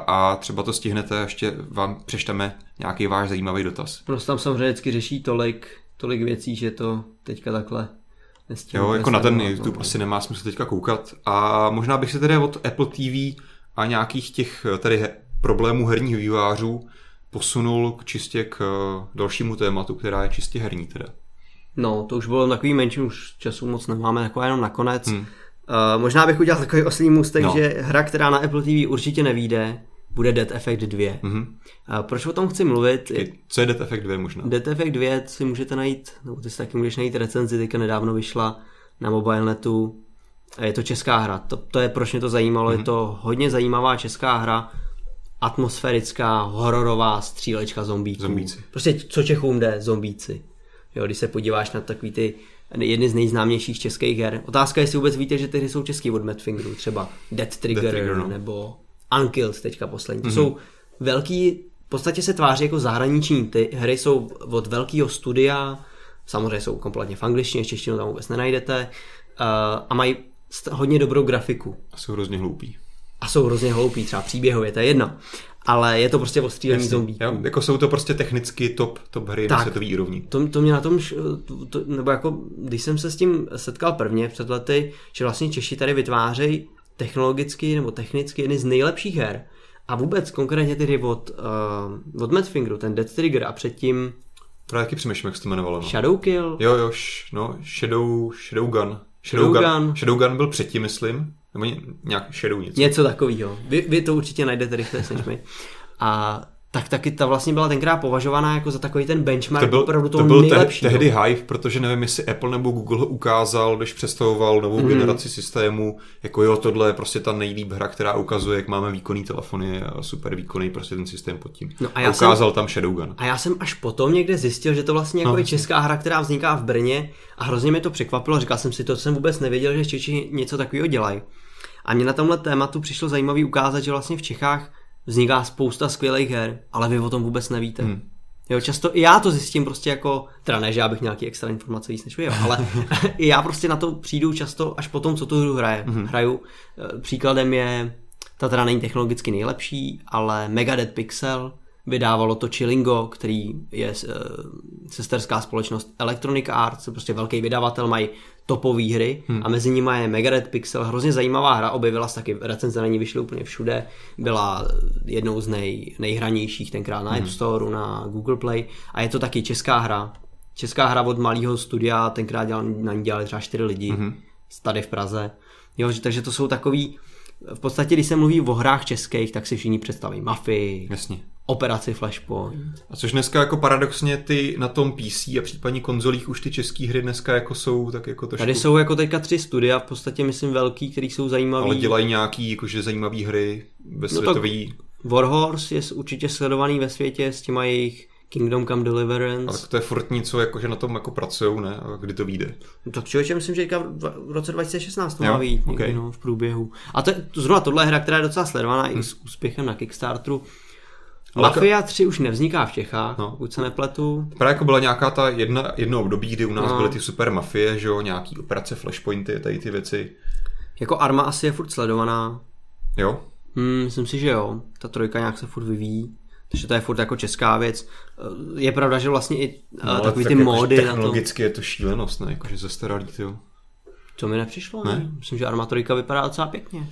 a třeba to stihnete, ještě vám přečteme nějaký váš zajímavý dotaz. Prostě tam samozřejmě vždycky řeší tolik, tolik věcí, že to teďka takhle Jo, jako na ten YouTube no. asi nemá smysl teďka koukat. A možná bych se tedy od Apple TV a nějakých těch tady problémů herních vývářů posunul k čistě k eh, dalšímu tématu, která je čistě herní teda. No, to už bylo takový menší, už času moc nemáme, jako jenom nakonec. Hmm. Uh, možná bych udělal takový oslý můstek, no. že hra, která na Apple TV určitě nevíde, bude Dead Effect 2. Mm-hmm. Uh, proč o tom chci mluvit? Co je Dead Effect 2 možná? Dead Effect 2 si můžete najít, nebo ty si taky můžeš najít recenzi, teďka nedávno vyšla na mobilenetu. Je to česká hra, to, to je proč mě to zajímalo, mm-hmm. je mhm. to hodně zajímavá česká hra, atmosférická, hororová střílečka zombíků. Zombíci. Prostě co Čechům jde, zombíci. Jo, když se podíváš na takový ty jedny z nejznámějších českých her. Otázka je, jestli vůbec víte, že ty hry jsou český od Madfingeru, třeba Dead Trigger, Dead Trigger no. nebo Unkilled teďka poslední. To mm-hmm. jsou velký, v podstatě se tváří jako zahraniční. Ty hry jsou od velkého studia, samozřejmě jsou kompletně v angličtině, češtinu tam vůbec nenajdete, uh, a mají hodně dobrou grafiku. A jsou hrozně hloupí a jsou hrozně hloupí, třeba příběhově, to je jedno. Ale je to prostě o střílení zombí. Jako jsou to prostě technicky top, top hry tak, na světový úrovni. To, to mě na tom, to, nebo jako, když jsem se s tím setkal prvně před lety, že vlastně Češi tady vytvářejí technologicky nebo technicky jedny z nejlepších her. A vůbec konkrétně tedy od, uh, od Madfingeru, ten Dead Trigger a předtím Právě taky přemýšlím, jak se to jmenovalo. No. Shadowkill? Jo, jo, š, no, Shadow, Shadowgun. Shadowgun. Shadowgun. Shadowgun byl předtím, myslím. Nebo nějak Shadow něco. Něco takového. Vy, vy to určitě najdete rychle než my. A tak taky ta vlastně byla tenkrát považovaná jako za takový ten benchmark To byl, opravdu toho to byl te, nejlepšího. tehdy hype, protože nevím, jestli Apple nebo Google ho ukázal, když představoval novou mm. generaci systému, jako jo, tohle je prostě ta nejlíp hra, která ukazuje, jak máme výkonný telefony a super výkonný prostě ten systém pod tím. No a a já ukázal tam Shadowgun. A já jsem až potom někde zjistil, že to vlastně jako No, je česká hra, která vzniká v Brně a hrozně mě to překvapilo. Říkal jsem si, to jsem vůbec nevěděl, že Češi něco takového dělají. A mě na tomhle tématu přišlo zajímavý ukázat, že vlastně v Čechách vzniká spousta skvělých her, ale vy o tom vůbec nevíte. Hmm. Jo, často i já to zjistím prostě jako, teda ne, že já bych nějaký extra informace víc než vy, jo, ale i já prostě na to přijdu často až po tom, co tu hru hraje, hmm. hraju. Eh, Příkladem je, ta teda není technologicky nejlepší, ale Megadeth Pixel vydávalo to Chilingo, který je eh, sesterská společnost Electronic Arts, prostě velký vydavatel, mají topové hry hmm. a mezi nimi je Megadeth Pixel, hrozně zajímavá hra, objevila se taky, recenze na ní vyšly úplně všude, byla jednou z nej, nejhranějších tenkrát na App Store, na Google Play a je to taky česká hra. Česká hra od malého studia, tenkrát dělal, na ní dělali třeba čtyři lidi, hmm. tady v Praze. Jo, že- takže to jsou takový, v podstatě, když se mluví o hrách českých, tak si všichni představí Mafii, Jasně. Operaci Flashpoint. A což dneska jako paradoxně ty na tom PC a případně konzolích už ty české hry dneska jako jsou tak jako trošku, Tady jsou jako teďka tři studia, v podstatě myslím velký, který jsou zajímavý. ale dělají nějaký jakože zajímavé hry ve No světový, Warhorse je určitě sledovaný ve světě s těma jejich Kingdom Come Deliverance. ale to je furt něco, jakože na tom jako pracujou, ne? A kdy to vyjde. No Tak člověče, myslím, že v roce 2016 to Jo, má být někdy, ok. no, v průběhu. A to, zrovna tohle je hra, která je docela sledovaná i s úspěchem na Kickstarteru. Mafia 3 už nevzniká v Čechách, No. no. pokud se nepletu. Právě jako byla nějaká ta jedna, jedno období, kdy u nás No. byly ty super mafie, že jo, nějaký operace Flashpointy, tady ty věci. Jako Arma asi je furt sledovaná. Jo? Hmm, myslím si, že jo. Ta trojka nějak se furt vyvíjí. Takže to je furt jako česká věc. Eh, Je pravda, že vlastně i no, ale takový tak ty jako módy na to. Technologicky je to šílenost, ne? Jakože zastaralý, jo. To mi nepřišlo, Ne? ne? Myslím, že Arma trojka vypadá docela pěkně.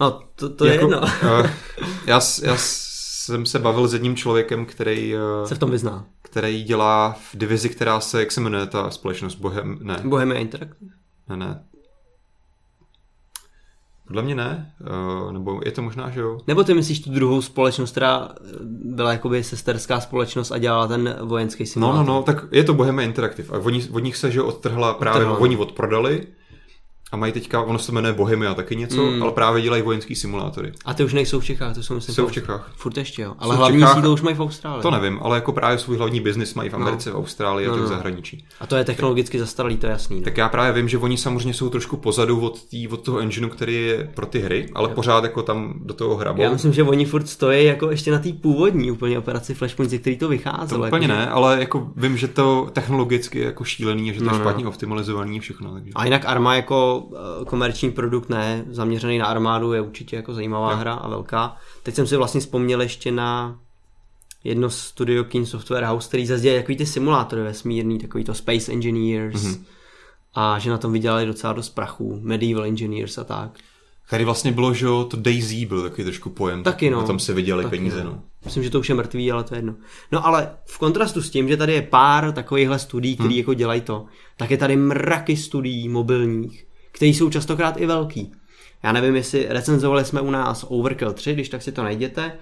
No, to, to Jako, je jedno. eh, já, já jsem se bavil s jedním člověkem, který, eh, se v tom vyzná. který dělá v divizi, která se, jak se jmenuje ta společnost, Bohem, ne, Bohemia Interactive? ne, ne. Podle mě ne, eh, nebo je to možná, že jo. Nebo ty myslíš tu druhou společnost, která eh, byla jakoby sesterská společnost a dělala ten vojenský No, simulátor? no, no, tak je to Bohemia Interactive a oni, od nich se, že jo, odtrhla právě, Odtrhla, no. oni odprodali a mají teďka, ono se jmenuje Bohemia taky něco, Mm. ale právě dělají vojenský simulátory. A ty už nejsou v Čechách, to jsou myslím Jsou v Čechách. Furt ještě jo. Ale Jsou hlavní Čechách. sídlo už mají v Austrálii. To nevím, ale jako právě svůj hlavní biznis mají v Americe, v Austrálii a No, tak v no. zahraničí. A to je technologicky zastaralý, to je jasný. No. Tak já právě vím, že oni samozřejmě jsou trošku pozadu od, tý, od toho engineu, který je pro ty hry, ale pořád jako tam do toho hrabou. Já myslím, že oni furt stojí jako ještě na té původní úplně operaci Flashpoint, ze který to to vycházelo. úplně jako, ne, ale jako vím, že to technologicky je jako šílený, a že to No, je no. špatně optimalizovaný všechno. Takže. A jinak Arma jako eh, komerční produkt ne, zaměřený na armádu je určitě jako zajímavá Jo. hra a velká. Teď jsem si vlastně vzpomněl ještě na jedno studio King Software House, který zase dělá takový ty simulátory vesmírný, takový to Space Engineers Mhm. mm-hmm. a že na tom vydělali docela dost prachu, Medieval Engineers a tak. Tady vlastně bylo, že jo, to DayZ byl takový trošku pojem. Taky no. A tam se vydělali Taky peníze, no. no. Myslím, že to už je mrtvý, ale to je jedno. No ale v kontrastu s tím, že tady je pár takovýchhle studií, který hmm. jako dělají to, tak je tady mraky studií mobilních, které jsou častokrát i velký. Já nevím, jestli recenzovali jsme u nás Overkill 3, když tak si to najděte.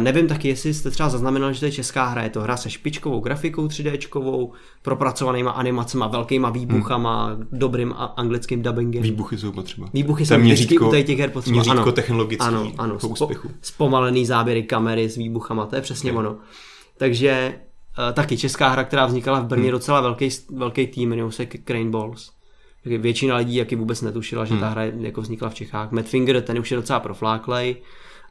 Nevím taky, jestli jste třeba zaznamenali, že to je česká hra. Je to hra se špičkovou grafikou 3Dčkovou, propracovanýma animacema, velkýma výbuchama, hmm. dobrým anglickým dubbingem. Výbuchy jsou potřeba. Výbuchy jsou měřítko- u těch her potřeba. měřítko ano. technologický ano, ano, spo- úspěchu. Zpomalený záběry kamery s výbuchama, to je přesně Ok. ono. Takže eh, taky česká hra, která vznikala v Brně, hmm. docela velký, velký tým, jmenují se Crane Balls. Většina lidí jaký vůbec netušila, že ta hra jako vznikla v Čechách. Matt Finger, ten už je docela profláklej.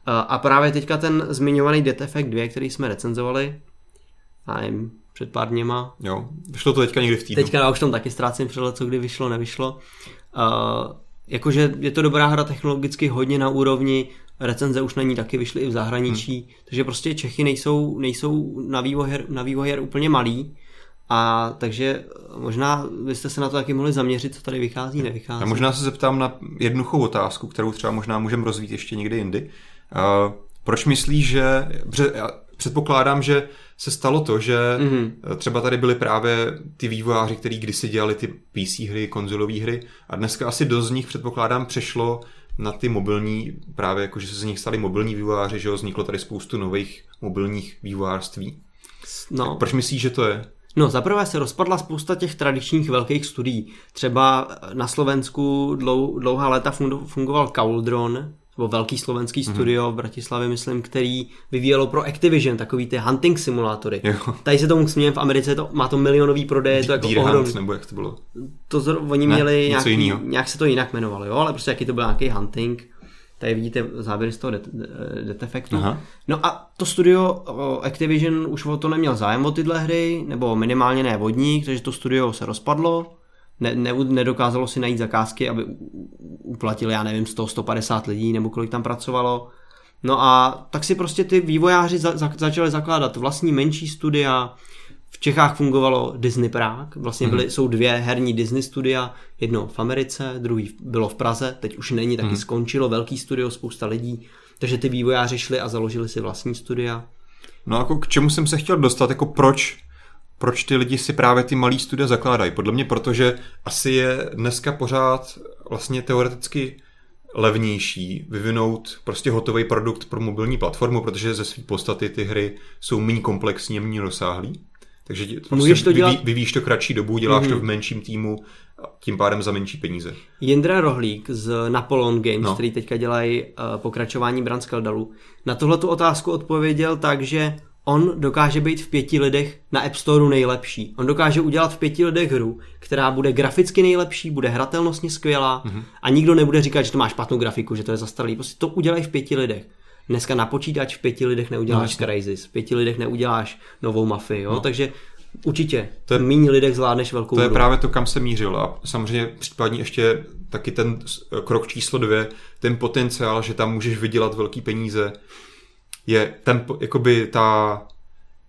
A právě teďka ten zmiňovaný Death Effect 2, který jsme recenzovali, a nevím, před pár dněma, Jo, vyšlo to teďka někdy v týdnu. Teďka já už tam taky ztrácím přehled, co kdy vyšlo, nevyšlo. Uh, jakože je to dobrá hra technologicky hodně na úrovni, recenze už na ní taky vyšly i v zahraničí, hmm. takže prostě Čechy nejsou, nejsou na, vývoj her, na vývoj her úplně malý, a takže možná byste se na to taky mohli zaměřit, co tady vychází, nevychází. Já možná se zeptám na jednoduchou otázku, kterou třeba možná můžeme rozvít ještě někdy jindy. Uh, proč myslíš, že... Předpokládám, že se stalo to, že Mhm. mm-hmm. třeba tady byly právě ty vývojáři, kteří kdysi dělali ty PC hry, konzolové hry a dneska asi dost z nich předpokládám přešlo na ty mobilní, právě jako, že se z nich stali mobilní vývojáři, že jo, vzniklo tady spoustu nových mobilních vývojářství. No. Tak proč myslíš, že to je? No, zaprvé se rozpadla spousta těch tradičních velkých studií. Třeba na Slovensku dlou, dlouhá léta fungoval Cauldron, nebo velký slovenský mm-hmm. studio v Bratislavě, myslím, který vyvíjelo pro Activision takový ty hunting simulátory. Jo. Tady se tomu smějem, v Americe to, má to milionový prodej, je to jako ohromný. nebo jak to bylo? To oni ne, měli nějaký, nějak se to jinak jmenovalo, jo, ale prostě jaký to byl nějaký hunting. Tady vidíte záběry z toho Detefektu. No a to studio Activision už o to neměl zájem o tyhle hry, nebo minimálně ne vodník, takže to studio se rozpadlo ne, ne, nedokázalo si najít zakázky, aby uplatili, já nevím, 100-150 lidí nebo kolik tam pracovalo. No a tak si prostě ty vývojáři za, za, začali zakládat vlastní menší studia. V Čechách fungovalo Disney Prague, vlastně byly, mm. jsou dvě herní Disney studia, jedno v Americe, druhý bylo v Praze, teď už není, taky mm. skončilo, velký studio, spousta lidí, takže ty vývojáři šli a založili si vlastní studia. No jako k čemu jsem se chtěl dostat, jako proč proč ty lidi si právě ty malý studia zakládají. Podle mě protože asi je dneska pořád vlastně teoreticky levnější vyvinout prostě hotový produkt pro mobilní platformu, protože ze své podstaty ty hry jsou méně komplexní a méně rozsáhlý. Takže prostě Můžeš to dělat... vyví, vyvíjíš to kratší dobu, děláš mm-hmm. to v mhm. menším týmu, tím pádem za menší peníze. Jindra Rohlík z Napoleon Games, no. který teďka dělají uh, pokračování Branskeldalu, na tuhle tu otázku odpověděl tak, že on dokáže být v pěti lidech na App Storeu nejlepší. On dokáže udělat v pěti lidech hru, která bude graficky nejlepší, bude hratelnostně skvělá mm-hmm. a nikdo nebude říkat, že to máš špatnou grafiku, že to je zastaralý. Prostě to udělej v pěti lidech. Dneska na počítač v pěti lidech neuděláš no, Crysis, v pěti lidech neuděláš novou mafii, jo? No. takže určitě to je, méně lidech zvládneš velkou To hru. je právě to, kam se mířil a samozřejmě případně ještě taky ten krok číslo dvě, ten potenciál, že tam můžeš vydělat velký peníze, je ten, jakoby ta,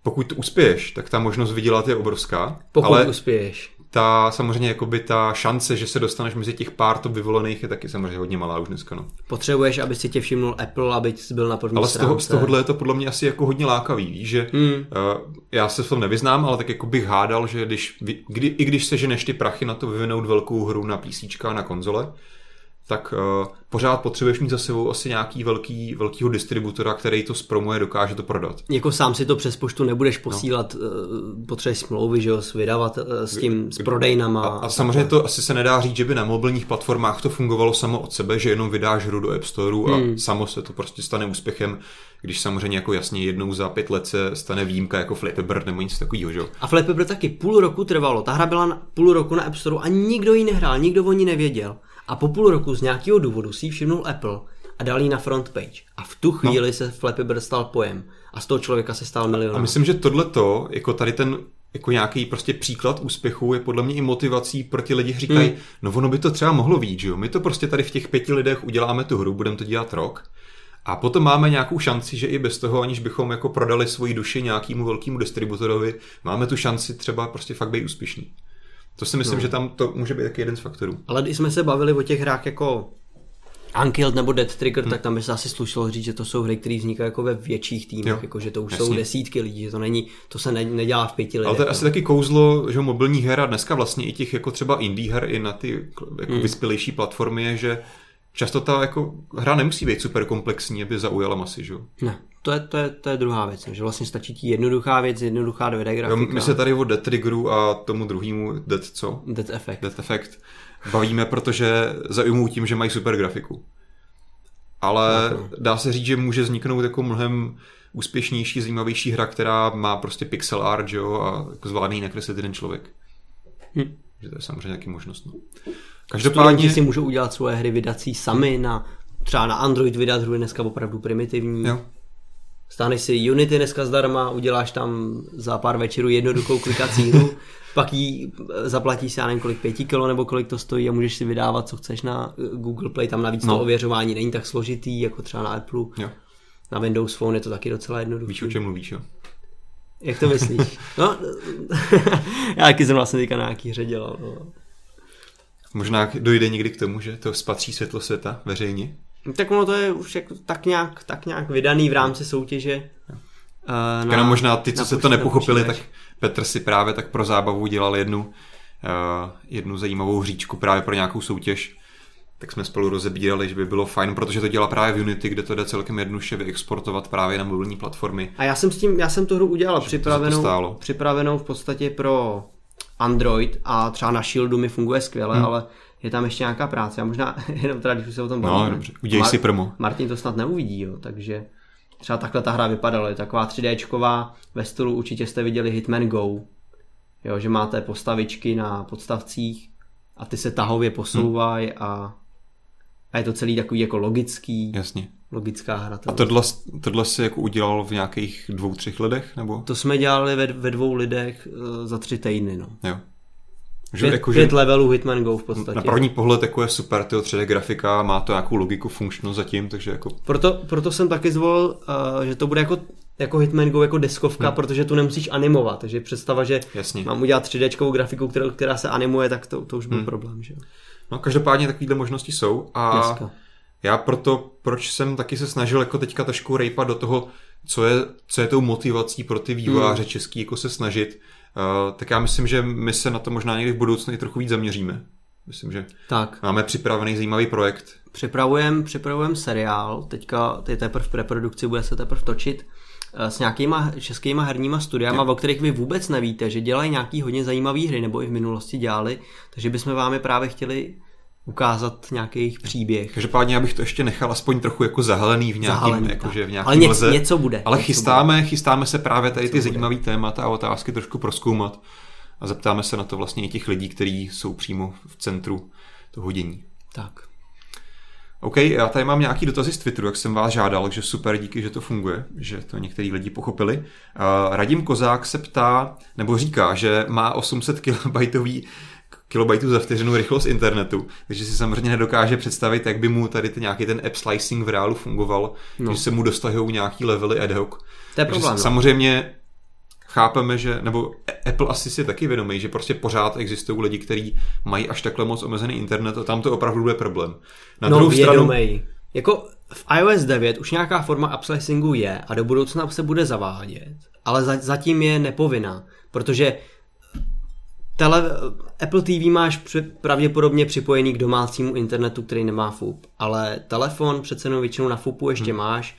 pokud uspěješ, tak ta možnost vydělat je obrovská. Pokud ale uspěješ. Ta samozřejmě jakoby ta šance, že se dostaneš mezi těch pár top vyvolených je taky samozřejmě hodně malá už dneska. No. Potřebuješ, aby si tě všimnul Apple, aby jsi byl na první Ale z, toho, z tohohle je to podle mě asi jako hodně lákavý, víš, že hmm. uh, já se v tom nevyznám, ale tak jako bych hádal, že když, kdy, i když se ženeš ty prachy na to vyvinout velkou hru na PC na konzole, tak uh, pořád potřebuješ mít za sebou asi nějaký velký, velkýho distributora, který to zpromuje, dokáže to prodat. Jako sám si to přes poštu nebudeš posílat, no. uh, potřebuješ smlouvy, že jo, s vydavat uh, s tím, s prodejnama. A, a samozřejmě to asi se nedá říct, že by na mobilních platformách to fungovalo samo od sebe, že jenom vydáš hru do App Store a hmm. samo se to prostě stane úspěchem, když samozřejmě jako jasně jednou za pět let se stane výjimka jako Flappy Bird nebo nic takového, že jo. A Flappy Bird taky půl roku trvalo, ta hra byla na, půl roku na App Store a nikdo ji nehrál, nikdo o ní nevěděl. A po půl roku z nějakého důvodu si ji všimnul Apple a dal ji na front page. A v tu no. chvíli no. se Flappy Bird stal pojem. A z toho člověka se stal milion. A myslím, že tohleto, jako tady ten jako nějaký prostě příklad úspěchu je podle mě i motivací pro ty lidi, říkají, hmm. no ono by to třeba mohlo víc, že jo? My to prostě tady v těch pěti lidech uděláme tu hru, budeme to dělat rok. A potom máme nějakou šanci, že i bez toho, aniž bychom jako prodali svoji duši nějakému velkému distributorovi, máme tu šanci třeba prostě fakt být úspěšný. To si myslím, no. že tam to může být taky jeden z faktorů. Ale když jsme se bavili o těch hrách jako Unkilled nebo Dead Trigger, hmm. tak tam by se asi slušelo říct, že to jsou hry, které vznikají jako ve větších týmech, jako že to už Jasně. jsou desítky lidí, že to není, to se ne, nedělá v pěti lidech. Ale to je no. asi taky kouzlo, že mobilní her a dneska vlastně i těch jako třeba indie her i na ty jako hmm. vyspělejší platformy je, že často ta jako hra nemusí být super komplexní, aby zaujala masy, že? Ne, to je, to, je, to je druhá věc, že vlastně stačí ti jednoduchá věc, jednoduchá 2D grafika. Jo, my se tady o Dead Triggeru a tomu druhému Dead co? Dead Effect. Dead Effect bavíme, protože zaujmou tím, že mají super grafiku. Ale no. dá se říct, že může vzniknout jako mnohem úspěšnější, zajímavější hra, která má prostě pixel art, jo, a jako zvládne nakreslit jeden člověk. Hm. Že to je samozřejmě nějaký možnost. No. Každopádně... Studenti si můžou udělat svoje hry vydací sami na třeba na Android vydat hru je dneska opravdu primitivní. Jo. Stáneš si Unity dneska zdarma, uděláš tam za pár večerů jednoduchou klikací hru, pak ji zaplatíš si já nevím kolik, pěti kilo nebo kolik to stojí a můžeš si vydávat, co chceš na Google Play, tam navíc no. to ověřování není tak složitý, jako třeba na Apple. Jo. Na Windows Phone je to taky docela jednoduché. Víš, o čem mluvíš, jo? Jak to myslíš? No, já taky jsem vlastně teďka na nějaký hře dělal. No. Možná dojde někdy k tomu, že to spatří světlo světa veřejně. Tak ono to je už jako tak nějak, tak nějak vydaný v rámci soutěže. Uh, na, možná ty, co se to nepochopili, tak Petr si právě tak pro zábavu dělal jednu, uh, jednu zajímavou hříčku právě pro nějakou soutěž. tak jsme spolu rozebírali, že by bylo fajn, protože to dělá právě v Unity, kde to jde celkem jednoduše vyexportovat právě na mobilní platformy. A já jsem s tím, já jsem tu hru udělal připravenou, připravenou v podstatě pro Android a třeba na Shieldu mi funguje skvěle, hmm. ale je tam ještě nějaká práce. A možná jenom teda, když se o tom bavíme. No, dobře, udělej Mar- si promo. Martin to snad neuvidí, jo, takže třeba takhle ta hra vypadala. Je taková 3Dčková, ve stylu určitě jste viděli Hitman Go, jo, že máte postavičky na podstavcích a ty se tahově posouvají hmm. a, a je to celý takový jako logický. Jasně. Logická hra. A tohle, tohle si jako udělal v nějakých dvou, třech lidech? Nebo? To jsme dělali ve, ve dvou lidech uh, za tři týdny. No. Jo. Že, pět, jako, pět že levelů Hitman Go v podstatě. Na první pohled jako je super, ty 3D grafika, má to nějakou logiku, funkčnost zatím, takže jako... Proto, proto jsem taky zvolil, uh, že to bude jako, jako Hitman Go, jako deskovka, hmm. protože tu nemusíš animovat, takže představa, že Jasně. mám udělat 3D grafiku, která, která se animuje, tak to, to už byl hmm. problém, že No každopádně takovéhle možnosti jsou a Dneska. já proto, proč jsem taky se snažil jako teďka trošku rejpat do toho, co je, co je tou motivací pro ty vývojáře hmm. český, jako se snažit, tak já myslím, že my se na to možná někdy v budoucnu i trochu víc zaměříme. Myslím, že tak. máme připravený zajímavý projekt. Připravujeme připravujem seriál, teďka je teprve v preprodukci, bude se teprve točit eh, s nějakýma českýma herníma studiama, o kterých vy vůbec nevíte, že dělají nějaký hodně zajímavé hry, nebo i v minulosti dělali, takže bychom vám je právě chtěli ukázat nějaký jejich příběh. Každopádně já bych to ještě nechal aspoň trochu jako zahalený v nějakém, zahalený, jakože v nějakém Ale něco, něco bude. Ale něco chystáme, bude. chystáme se právě tady ty zajímavé témata a otázky trošku proskoumat a zeptáme se na to vlastně i těch lidí, kteří jsou přímo v centru toho dění. Tak. OK, já tady mám nějaký dotazy z Twitteru, jak jsem vás žádal, že super, díky, že to funguje, že to některý lidi pochopili. Uh, Radim Kozák se ptá, nebo říká, že má 800 kilobajtový kilobajtů za vteřinu rychlost internetu, takže si samozřejmě nedokáže představit, jak by mu tady ten nějaký ten app slicing v reálu fungoval, no. že se mu dostahují nějaký levely ad hoc. To je problém. No. Samozřejmě chápeme, že, nebo Apple asi si taky vědomí, že prostě pořád existují lidi, kteří mají až takhle moc omezený internet a tam to opravdu bude problém. Na no, druhou vědomej. stranu... Jako v iOS 9 už nějaká forma upslicingu je a do budoucna se bude zavádět, ale zatím je nepovinná, protože Tele, Apple TV máš pravděpodobně připojený k domácímu internetu, který nemá FUP, ale telefon přece jenom většinou na FUPu ještě hmm. máš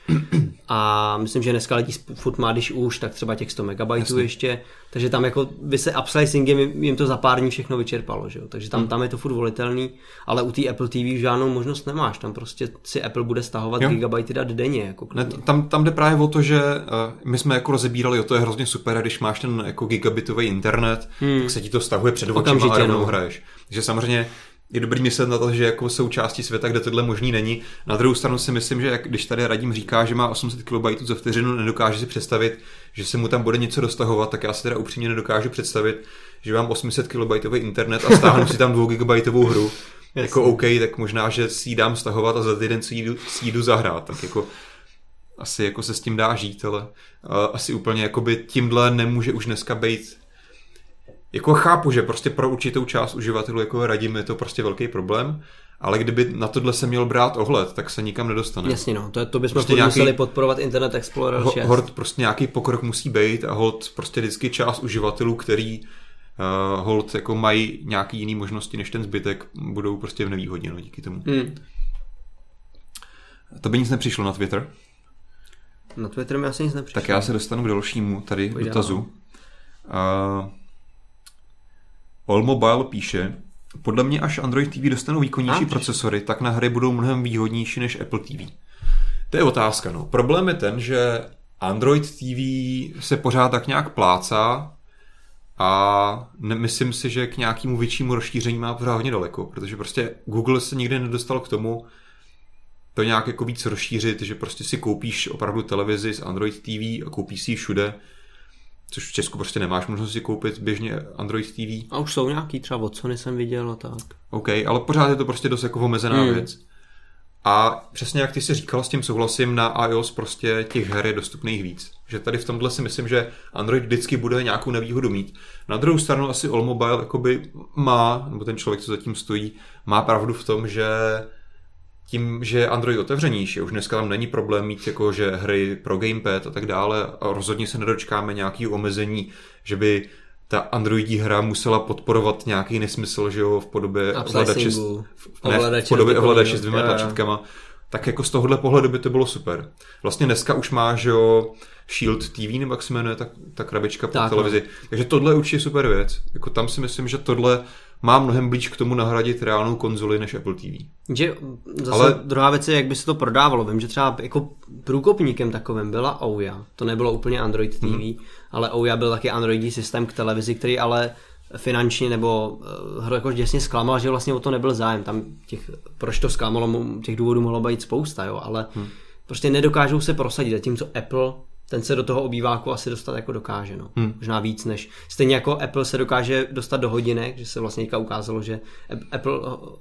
a myslím, že dneska letí furt má, když už, tak třeba těch 100 MB ještě, takže tam jako by se upslicingem jim to za pár dní všechno vyčerpalo, že jo? takže tam, hmm. tam je to furt volitelný, ale u té Apple TV žádnou možnost nemáš, tam prostě si Apple bude stahovat jo. gigabajty dát denně. Jako ne, tam, tam jde právě o to, že uh, my jsme jako rozebírali, o to je hrozně super, když máš ten jako gigabitový internet, hmm. tak se ti to stahuje před očima a no. hraješ. Takže samozřejmě je dobrý myslet na to, že jako jsou části světa, kde tohle možný není. Na druhou stranu si myslím, že jak, když tady Radim říká, že má 800 KB za vteřinu, nedokáže si představit, že se mu tam bude něco dostahovat, tak já si teda upřímně nedokážu představit, že mám 800 KB internet a stáhnu si tam 2 GB hru. Jako OK, tak možná, že si ji dám stahovat a za týden si ji, si jdu zahrát. Tak jako asi jako se s tím dá žít, ale uh, asi úplně jakoby tímhle nemůže už dneska být jako chápu, že prostě pro určitou část uživatelů jako radím je to prostě velký problém, ale kdyby na tohle se měl brát ohled, tak se nikam nedostane. Jasně no, to, to bychom prostě nějaký, museli podporovat Internet Explorer 6. Hort prostě nějaký pokrok musí být a hold prostě vždycky část uživatelů, který uh, hold jako mají nějaký jiný možnosti než ten zbytek, budou prostě v nevýhodě no, díky tomu. Hmm. To by nic nepřišlo na Twitter. Na Twitter mi asi nic nepřišlo. Tak já se dostanu k dalšímu tady Pojď dotazu. Uh, All Mobile píše, podle mě až Android TV dostanou výkonnější a, procesory, tak na hry budou mnohem výhodnější než Apple TV. To je otázka. No. Problém je ten, že Android TV se pořád tak nějak plácá a nemyslím si, že k nějakému většímu rozšíření má pořád hodně daleko, protože prostě Google se nikdy nedostal k tomu, to nějak jako víc rozšířit, že prostě si koupíš opravdu televizi z Android TV a koupíš si ji všude což v Česku prostě nemáš možnost si koupit běžně Android TV. A už jsou nějaký, třeba od Sony jsem viděl a tak. OK, ale pořád je to prostě dost jako omezená hmm. věc. A přesně jak ty si říkal, s tím souhlasím, na iOS prostě těch her je dostupných víc. Že tady v tomhle si myslím, že Android vždycky bude nějakou nevýhodu mít. Na druhou stranu asi All Mobile jakoby má, nebo ten člověk, co zatím stojí, má pravdu v tom, že tím, že je Android otevřenější, už dneska tam není problém mít jako, že hry pro gamepad a tak dále a rozhodně se nedočkáme nějaký omezení, že by ta Androidí hra musela podporovat nějaký nesmysl, že jo, v podobě ovladače, v, ne, v podobě s ovladače s dvěma tlačítkama, tak jako z tohohle pohledu by to bylo super. Vlastně dneska už má, že jo, Shield TV, nebo jak se jmenuje ta, ta krabička po Tak, no. televizi. Takže tohle je určitě super věc. Jako tam si myslím, že tohle má mnohem blíž k tomu nahradit reálnou konzoli než Apple TV. Že zase Ale- druhá věc je, jak by se to prodávalo. Vím, že třeba jako průkopníkem takovým byla Ouya. To nebylo úplně Android TV, Mhm. mm. ale Ouya byl taky Androidí systém k televizi, který ale finančně nebo uh, hru jako děsně zklamal, že vlastně o to nebyl zájem. Tam těch, proč to zklamalo, těch důvodů mohlo být spousta, jo, ale hmm. prostě nedokážou se prosadit, zatímco Apple ten se do toho obýváku asi dostat jako dokáže, no. Hmm. Možná víc než. Stejně jako Apple se dokáže dostat do hodinek, že se vlastně teďka ukázalo, že Apple,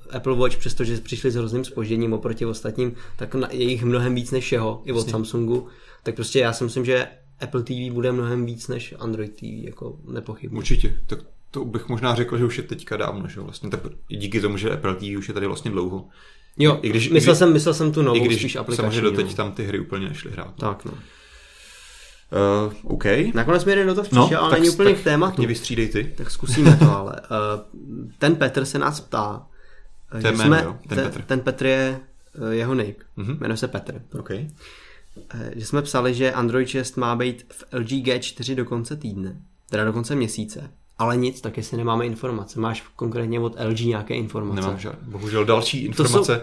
Apple Watch, přestože přišli s hrozným spožděním oproti ostatním, tak na, je jich mnohem víc než jeho, i od. Samsungu. Tak prostě já si myslím, že Apple TV bude mnohem víc než Android TV, jako nepochybně. Určitě. Tak to bych možná řekl, že už je teďka dávno, že vlastně. Tak díky tomu, že Apple TV už je tady vlastně dlouho. Jo, I když- myslel, i když- jsem, myslel jsem tu novou, I když spíš aplikační. samozřejmě doteď no. tam ty hry úplně nešly hrát. Tak no. Uh, OK. Nakonec mi jeden dotaz No, přišel, ale tak- není úplně tak k tématu. Tak mě vystřídej ty. Tak zkusíme to, ale uh, ten Petr se nás ptá, eh, To že jméno, jo, ten te- Petr. ten Petr je uh, jeho nick, Mhm. mm-hmm. jmenuje se Petr. OK. Eh, že jsme psali, že Android 6 má být v LG G4 do konce týdne, teda do konce měsíce. Ale nic, tak jestli nemáme informace. Máš konkrétně od LG nějaké informace? Nemám žádný. Bohužel další To informace. jsou,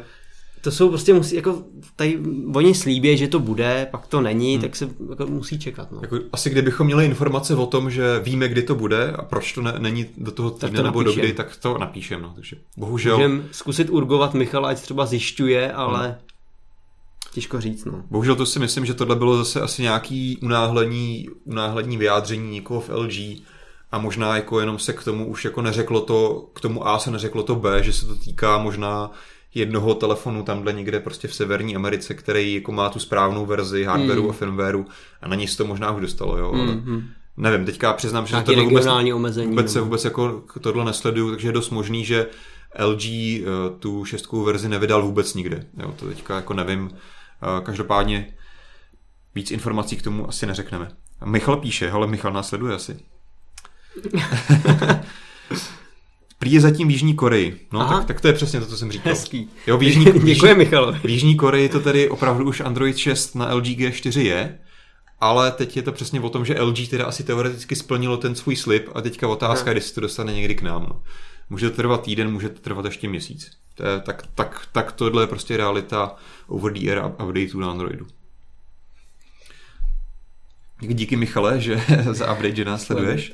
to jsou prostě musí, jako tady oni slíbí, že to bude, pak to není, hmm. tak se jako musí čekat. No. Jako, asi kdybychom měli informace o tom, že víme, kdy to bude a proč to ne, není do toho týdne to nebo do kdy, tak to napíšem. No. Takže bohužel, Můžeme zkusit urgovat Michala, ať třeba zjišťuje, ale Hmm. těžko říct. No. bohužel to si myslím, že tohle bylo zase asi nějaký unáhlení, unáhlení vyjádření někoho v LG a možná jako jenom se k tomu už jako neřeklo to, k tomu A se neřeklo to B, že se to týká možná jednoho telefonu tamhle někde prostě v Severní Americe, který jako má tu správnou verzi hardwareu Hmm. a firmwareu a na ní se to možná už dostalo, jo. ale Nevím, teďka přiznám, že tohle vůbec, omezení, vůbec se nebo- vůbec jako tohle nesleduju, takže je dost možný, že LG eh, tu šestkou verzi nevydal vůbec nikde. Jo, to teďka jako nevím. Eh, Každopádně víc informací k tomu asi neřekneme. Michal píše, ale Michal nás sleduje asi. Prý je zatím v Jižní Koreji. No, Aha. tak, tak, to je přesně to, co jsem říkal. Hezký. Jo, v Jižní, v Jižní, Děkuji Michalovi. v Jižní Koreji to tedy opravdu už Android 6 na LG G4 je, ale teď je to přesně o tom, že LG teda asi teoreticky splnilo ten svůj slib a teďka otázka, se to dostane někdy k nám. No. Může to trvat týden, může to trvat ještě měsíc. To je, tak, tak, tak tohle je prostě realita over the air updateů na Androidu. Díky Michale, že za update, že nás sleduješ.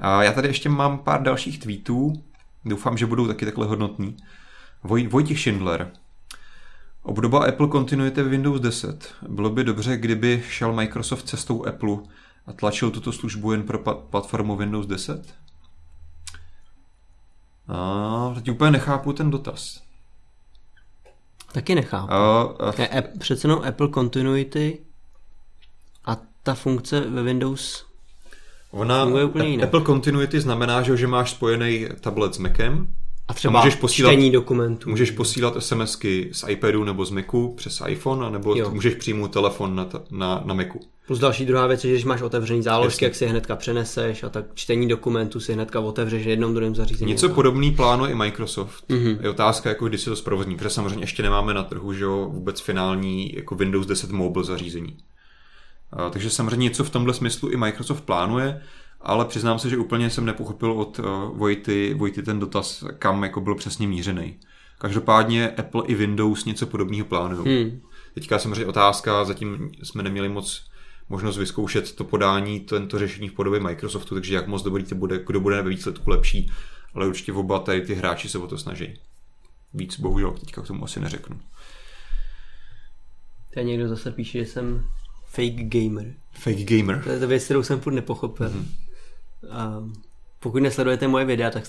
A já tady ještě mám pár dalších tweetů. Doufám, že budou taky takhle hodnotní. Voj, Vojtěch Schindler. Obdoba Apple kontinuity v Windows 10. Bylo by dobře, kdyby šel Microsoft cestou Apple a tlačil tuto službu jen pro platformu Windows 10? A teď úplně nechápu ten dotaz. Taky nechápu. A, a, přece jenom Apple Continuity a ta funkce ve Windows ona, Funguje úplně jinak. Apple Continuity znamená, že, že máš spojený tablet s Macem, a třeba můžeš posílat- čtení dokumentů. Můžeš posílat SMSky z iPadu nebo z Macu přes iPhone, nebo Jo. můžeš přijmout telefon na, ta- na, na Macu. Plus další druhá věc je, že když máš otevřený záložky, Jasně. jak si je hnedka přeneseš a tak čtení dokumentů si hnedka otevřeš v jednom druhém zařízení. Něco podobný plánuje i Microsoft. Mhm. Mm-hmm. Je otázka, jako kdy se to zprovozní, protože samozřejmě ještě nemáme na trhu že jo, vůbec finální jako Windows 10 mobile zařízení. A, takže samozřejmě něco v tomhle smyslu i Microsoft plánuje, ale přiznám se, že úplně jsem nepochopil od uh, Vojty, Vojty ten dotaz, kam jako byl přesně mířený. Každopádně Apple i Windows něco podobného plánují. Hmm. Teďka samozřejmě otázka, zatím jsme neměli moc možnost vyzkoušet to podání, tento řešení v podobě Microsoftu, takže jak moc dobrý to bude, kdo bude ve výsledku lepší, ale určitě oba tady ty hráči se o to snaží. Víc bohužel teďka k tomu asi neřeknu. Tady někdo zase píše, že jsem fake gamer. Fake gamer. To je to věc, kterou jsem furt nepochopil. Mhm. Mm-hmm. A pokud nesledujete moje videa, tak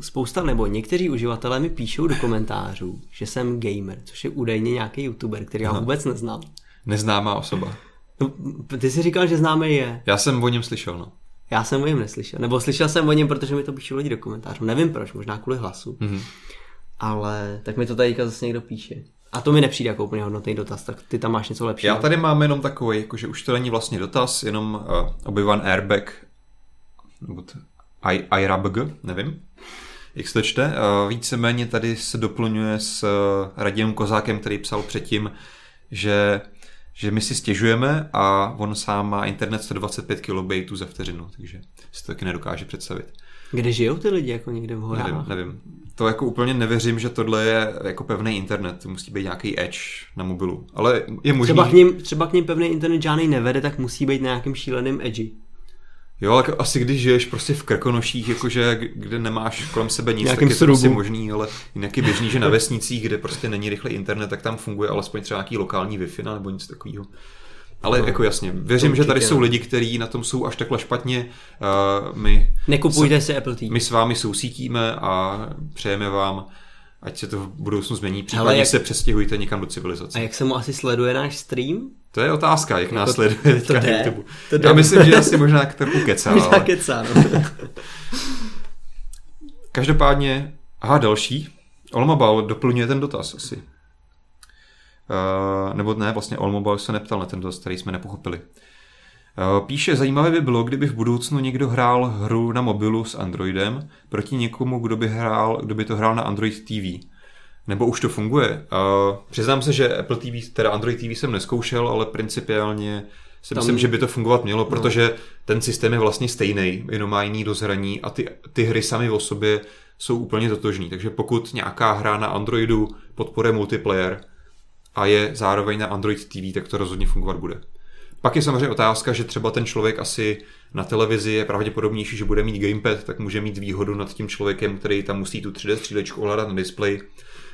spousta nebo někteří uživatelé mi píšou do komentářů, že jsem gamer, což je údajně nějaký youtuber, který já Aha. vůbec neznám. Neznámá osoba. No, ty jsi říkal, že známý je. Já jsem o něm slyšel, no. Já jsem o něm neslyšel. Nebo slyšel jsem o něm, protože mi to píšou lidi do komentářů. Nevím proč, možná kvůli hlasu. Mhm. Ale tak mi to tady zase někdo píše. A to mi nepřijde jako úplně hodnotný dotaz, tak ty tam máš něco lepšího. Já tady mám jenom takový, jakože už to není vlastně dotaz, jenom uh, obyvan airbag. nebo IRABG, nevím, jak se to čte. Uh, víceméně tady se doplňuje s uh, Radiem Kozákem, který psal předtím, že že my si stěžujeme a on sám má internet 125 kilobitů za vteřinu, takže si to taky nedokáže představit. Kde žijou ty lidi, jako někde v horách? Nevím, nevím. To jako úplně nevěřím, že tohle je jako pevný internet. To musí být nějaký edge na mobilu. Ale je možný... Třeba k ním, třeba k ním pevný internet žádný nevede, tak musí být na nějakým šíleným edgy. Jo, ale asi když žiješ prostě v Krkonoších, jakože kde nemáš kolem sebe nic, tak je to prostě možný, ale jinak je běžný, že na vesnicích, kde prostě není rychlý internet, tak tam funguje alespoň třeba nějaký lokální Wi-Fi nebo nic takového. Ale No, jako jasně, věřím, to že tady jsou lidi, kteří na tom jsou až takhle špatně. Uh, my, Nekupujte si Apple TV. my s vámi sousítíme a přejeme vám, ať se to v budoucnu změní, případně jak- se přestěhujte někam do civilizace. A jak se mu asi sleduje náš stream? To je otázka, jak nás to- sleduje to teďka na jde. YouTube. To jde. Já myslím, že asi možná trochu kecá, Možná ale... kecá, no. Každopádně, aha, další. Olmobal doplňuje ten dotaz asi. Uh, nebo ne, vlastně Olmobal se neptal na ten dotaz, který jsme nepochopili. Uh, píše, zajímavé by bylo, kdyby v budoucnu někdo hrál hru na mobilu s Androidem proti někomu, kdo by, hrál, kdo by to hrál na Android TV. Nebo už to funguje. Uh, přiznám se, že Apple TV, teda Android TV jsem neskoušel, ale principiálně si Tam- myslím, že by to fungovat mělo, protože ten systém je vlastně stejný, jenom má jiný dozhraní a ty, ty hry sami o sobě jsou úplně totožný. Takže pokud nějaká hra na Androidu podporuje multiplayer a je zároveň na Android TV, tak to rozhodně fungovat bude. Pak je samozřejmě otázka, že třeba ten člověk asi na televizi je pravděpodobnější, že bude mít gamepad, tak může mít výhodu nad tím člověkem, který tam musí tu 3D střílečku ovládat na displeji.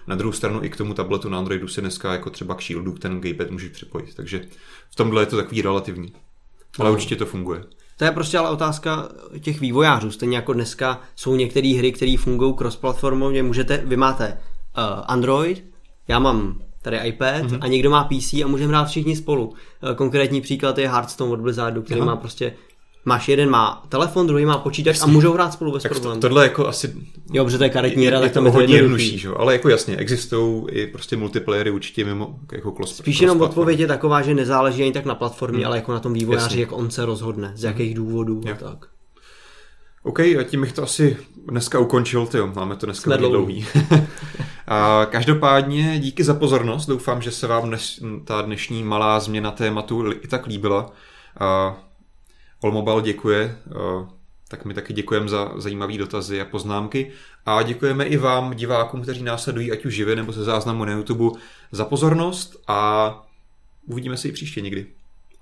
Na druhou stranu i k tomu tabletu na Androidu si dneska jako třeba k Shieldu ten gamepad může připojit. Takže v tomhle je to takový relativní. Ale No. určitě to funguje. To je prostě ale otázka těch vývojářů. Stejně jako dneska jsou některé hry, které fungují cross-platformově. Můžete, vy máte uh, Android, já mám tady iPad Mhm. mm-hmm. a někdo má PC a můžeme hrát všichni spolu. Uh, konkrétní příklad je Hearthstone od Blizzardu, který Aha. má prostě Máš jeden má telefon, druhý má počítač a můžou hrát spolu bez Tak to, problémů. tohle jako asi Jo, protože to je karetní hra, tak to je to hodně jednodušší, jo? ale jako jasně, existují i prostě multiplayery určitě mimo jako klos, Spíš jenom odpověď je taková, že nezáleží ani tak na platformě, ale jako na tom vývojáři, Jasně. jak on se rozhodne, z jakých důvodů a Jo. tak. OK, a tím bych to asi dneska ukončil, tyjo. máme to dneska dlouhý. a každopádně díky za pozornost, doufám, že se vám dnes, ta dnešní malá změna tématu i tak líbila. A Olmobile děkuje, tak my taky děkujeme za zajímavé dotazy a poznámky a děkujeme i vám, divákům, kteří nás sledují, ať už živě nebo se záznamu na YouTube, za pozornost a uvidíme se i příště někdy.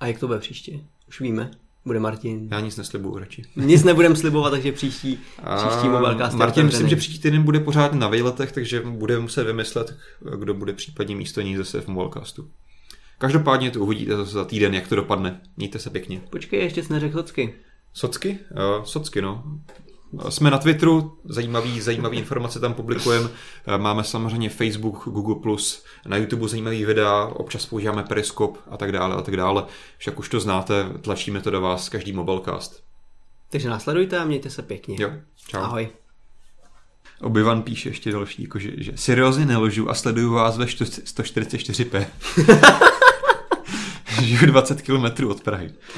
A jak to bude příště? Už víme. Bude Martin. Já nic neslibuju radši. Nic nebudem slibovat, takže příští, příští mobilecast Martin, myslím, že příští týden bude pořád na vejletech, takže bude muset vymyslet, kdo bude případně místo ní zase v mobilecastu. Každopádně to uvidíte zase za týden, jak to dopadne. Mějte se pěkně. Počkej, ještě jsi neřekl hocky. Socky? Uh, socky, no. Jsme na Twitteru, zajímavý, zajímavý informace tam publikujeme. Eh, Máme samozřejmě Facebook, Google+, na YouTube zajímavý videa, občas používáme Periskop a tak dále a tak dále. Však už to znáte, tlačíme to do vás každý mobilecast. Takže následujte a mějte se pěkně. Jo, čau. Ahoj. Obyvan píše ještě další, jako že, že seriózně neložu a sleduju vás ve 144p. Žiju 20 km od Prahy.